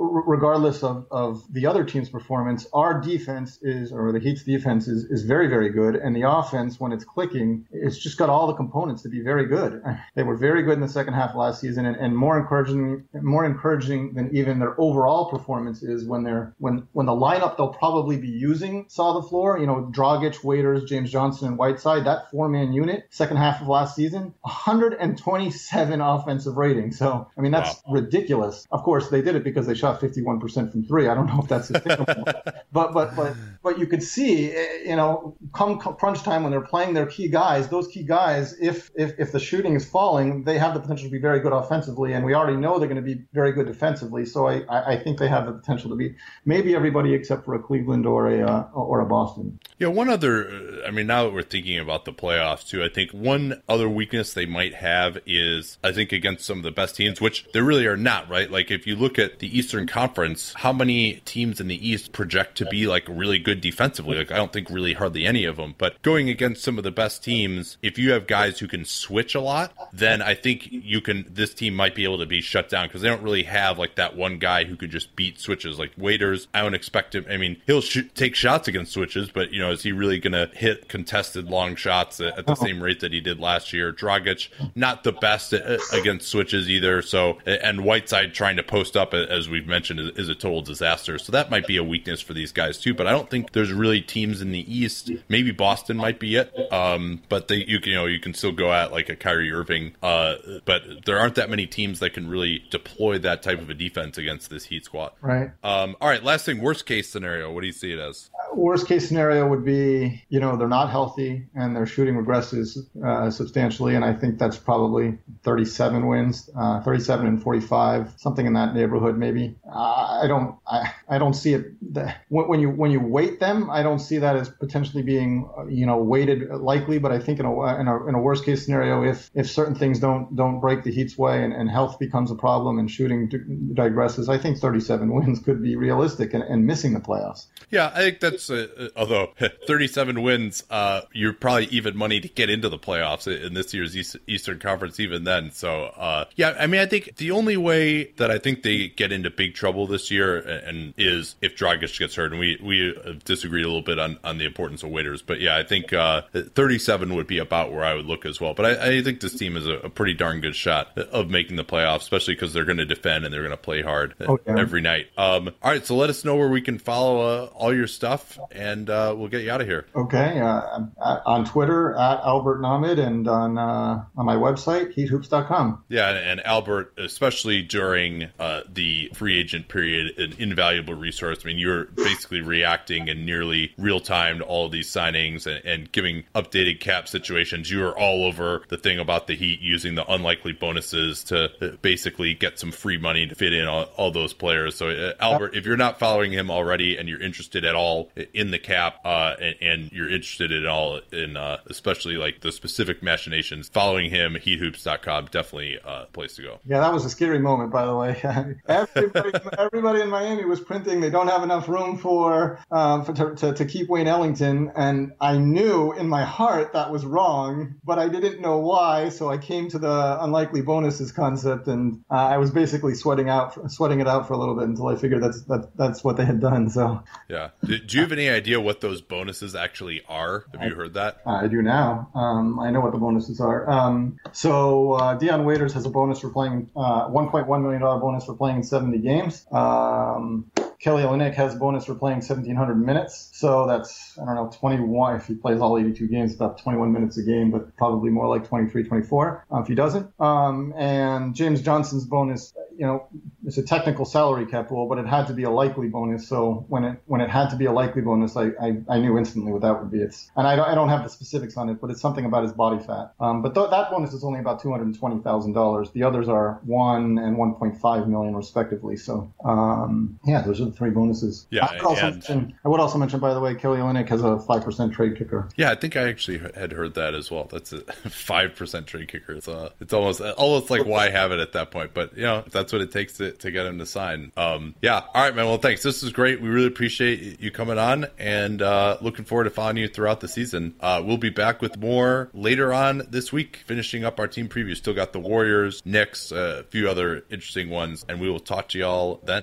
regardless of, of the other team's performance, our defense is, or the Heat's defense is, is very, very good. And the offense, when it's clicking, it's just got all the components to be very good. They were very good in the second half last season and, and more encouraging, more encouraging than even their overall performance is when they're, when, when the lineup they'll probably be using saw the floor, you know, Dragic, Waiters, James Johnson, and Whiteside, that four man unit, second half of last season, 127 offensive rating. So, I mean, that's wow. ridiculous. Of course, they did it because they shot 51% from three. I don't know if that's sustainable, but but but but you could see, you know, come crunch time when they're playing their key guys, those key guys, if if if the shooting is falling, they have the potential to be very good offensively, and we already know they're going to be very good defensively. So I I think they have the potential to be maybe everybody except for a Cleveland or a uh, or a Boston. Yeah, one other. Uh, I mean, now that we're thinking about the playoffs too, I think one other weakness they might have is I think against some of the best teams, which they really are not. Right, like if you look at the Eastern Conference, how many teams in the East project to be like really good defensively? Like I don't think really hardly any of them. But going against some of the best teams, if you have guys who can switch a lot, then I think you can. This team might be able to be shut down because they don't really have like that one guy who could just beat switches. Like Waiters, I don't expect him. I mean, he'll shoot, take shots against switches, but you know, is he really going to hit contested long shots at, at the oh. same rate that he did last year? Dragic, not the best against switches either. So, and Whiteside trying to post up as we've mentioned is, is, a total disaster. So that might be a weakness for these guys too. But I don't think there's really teams in the East. Maybe Boston might be it. Um, but they, you can, you know, you can still go at like a Kyrie Irving. Uh, but there aren't that many teams that can really deploy that type of a defense against this Heat squad. Right. Um, all right. Last thing, worst case scenario. What do you see it as? Worst case scenario would be, you know, they're not healthy and their shooting regresses uh, substantially, and I think that's probably 37 wins, uh, 37 and 45, something in that neighborhood, maybe. I don't, I, I don't see it. when you when you weight them, I don't see that as potentially being, you know, weighted likely. But I think in a in a, in a worst case scenario, if if certain things don't don't break the Heat's way and, and health becomes a problem and shooting digresses, I think 37 wins could be realistic and, and missing the playoffs. Yeah, I think that's uh, although 37 wins, uh, you're probably even money to get into the playoffs in this year's Eastern Conference. Even then, so uh, yeah, I mean, I think the only way that I think they get into big trouble this year and is if Dragic gets hurt, and we we disagreed a little bit on on the importance of waiters, but yeah, I think uh, 37 would be about where I would look as well. But I, I think this team is a, a, pretty darn good shot of making the playoffs, especially because they're going to defend and they're going to play hard okay. every night. Um, all right, so let us know where we can follow uh, all your stuff, and uh, we'll get you out of here. Okay, uh, on Twitter at Albert Nahmad and on uh, on my website heathoops.com. Yeah, and Albert, especially during uh, the free agent period, an invaluable resource. I mean, you're basically reacting in nearly real time to all of these signings and, and giving updated cap situations. You are all over the thing about the Heat using the unlikely bonuses to uh, basically get some free money to fit in all, all those players. So, uh, Albert, if you're not following him already and you're interested at all in the cap uh, and, and, you're interested at all in uh, especially like the specific machinations, following him, heathoops.com, definitely a place to go. Yeah, that was a scary moment, by the way. everybody, everybody in Miami was printing. They don't have enough room for, uh, for to, to, to, keep Wayne Ellington, and I knew in my heart that was wrong, but I didn't know why. So I came to the unlikely bonuses concept, and uh, I was basically sweating out, sweating it out for a little bit until I figured that's that, that's what they had done. So yeah, do, do you have any idea what those bonuses actually are? Have you heard that? I do now. Um, I know what the bonuses are. Um, so uh, Dion Waiters has a bonus for playing uh, 1.1 million dollar bonus for playing 70 games. Um, Kelly Olynyk has a bonus for playing 1,700 minutes. So that's, I don't know, 21. If he plays all 82 games, about 21 minutes a game, but probably more like 23, 24 uh, if he doesn't. Um, and James Johnson's bonus, you know, it's a technical salary cap rule, but it had to be a likely bonus. So when it when it had to be a likely bonus, I, I, I knew instantly what that would be. It's and I don't, I don't have the specifics on it, but it's something about his body fat. Um, but th- that bonus is only about two hundred twenty thousand dollars. The others are one and one point five million respectively. So um, yeah, those are the three bonuses. Yeah, I would also, and, mention, I would also mention, by the way, Kelly Olynyk has a five percent trade kicker. Yeah, I think I actually had heard that as well. That's a five percent trade kicker. It's uh, it's almost almost like why have it at that point? But you know, that's what it takes to, to get him to sign. Um, yeah. All right, man. Well, thanks. This is great. We really appreciate you coming on and uh, looking forward to following you throughout the season. Uh, we'll be back with more later on this week, finishing up our team preview. Still got the Warriors, Knicks, a few other interesting ones, and we will talk to y'all then.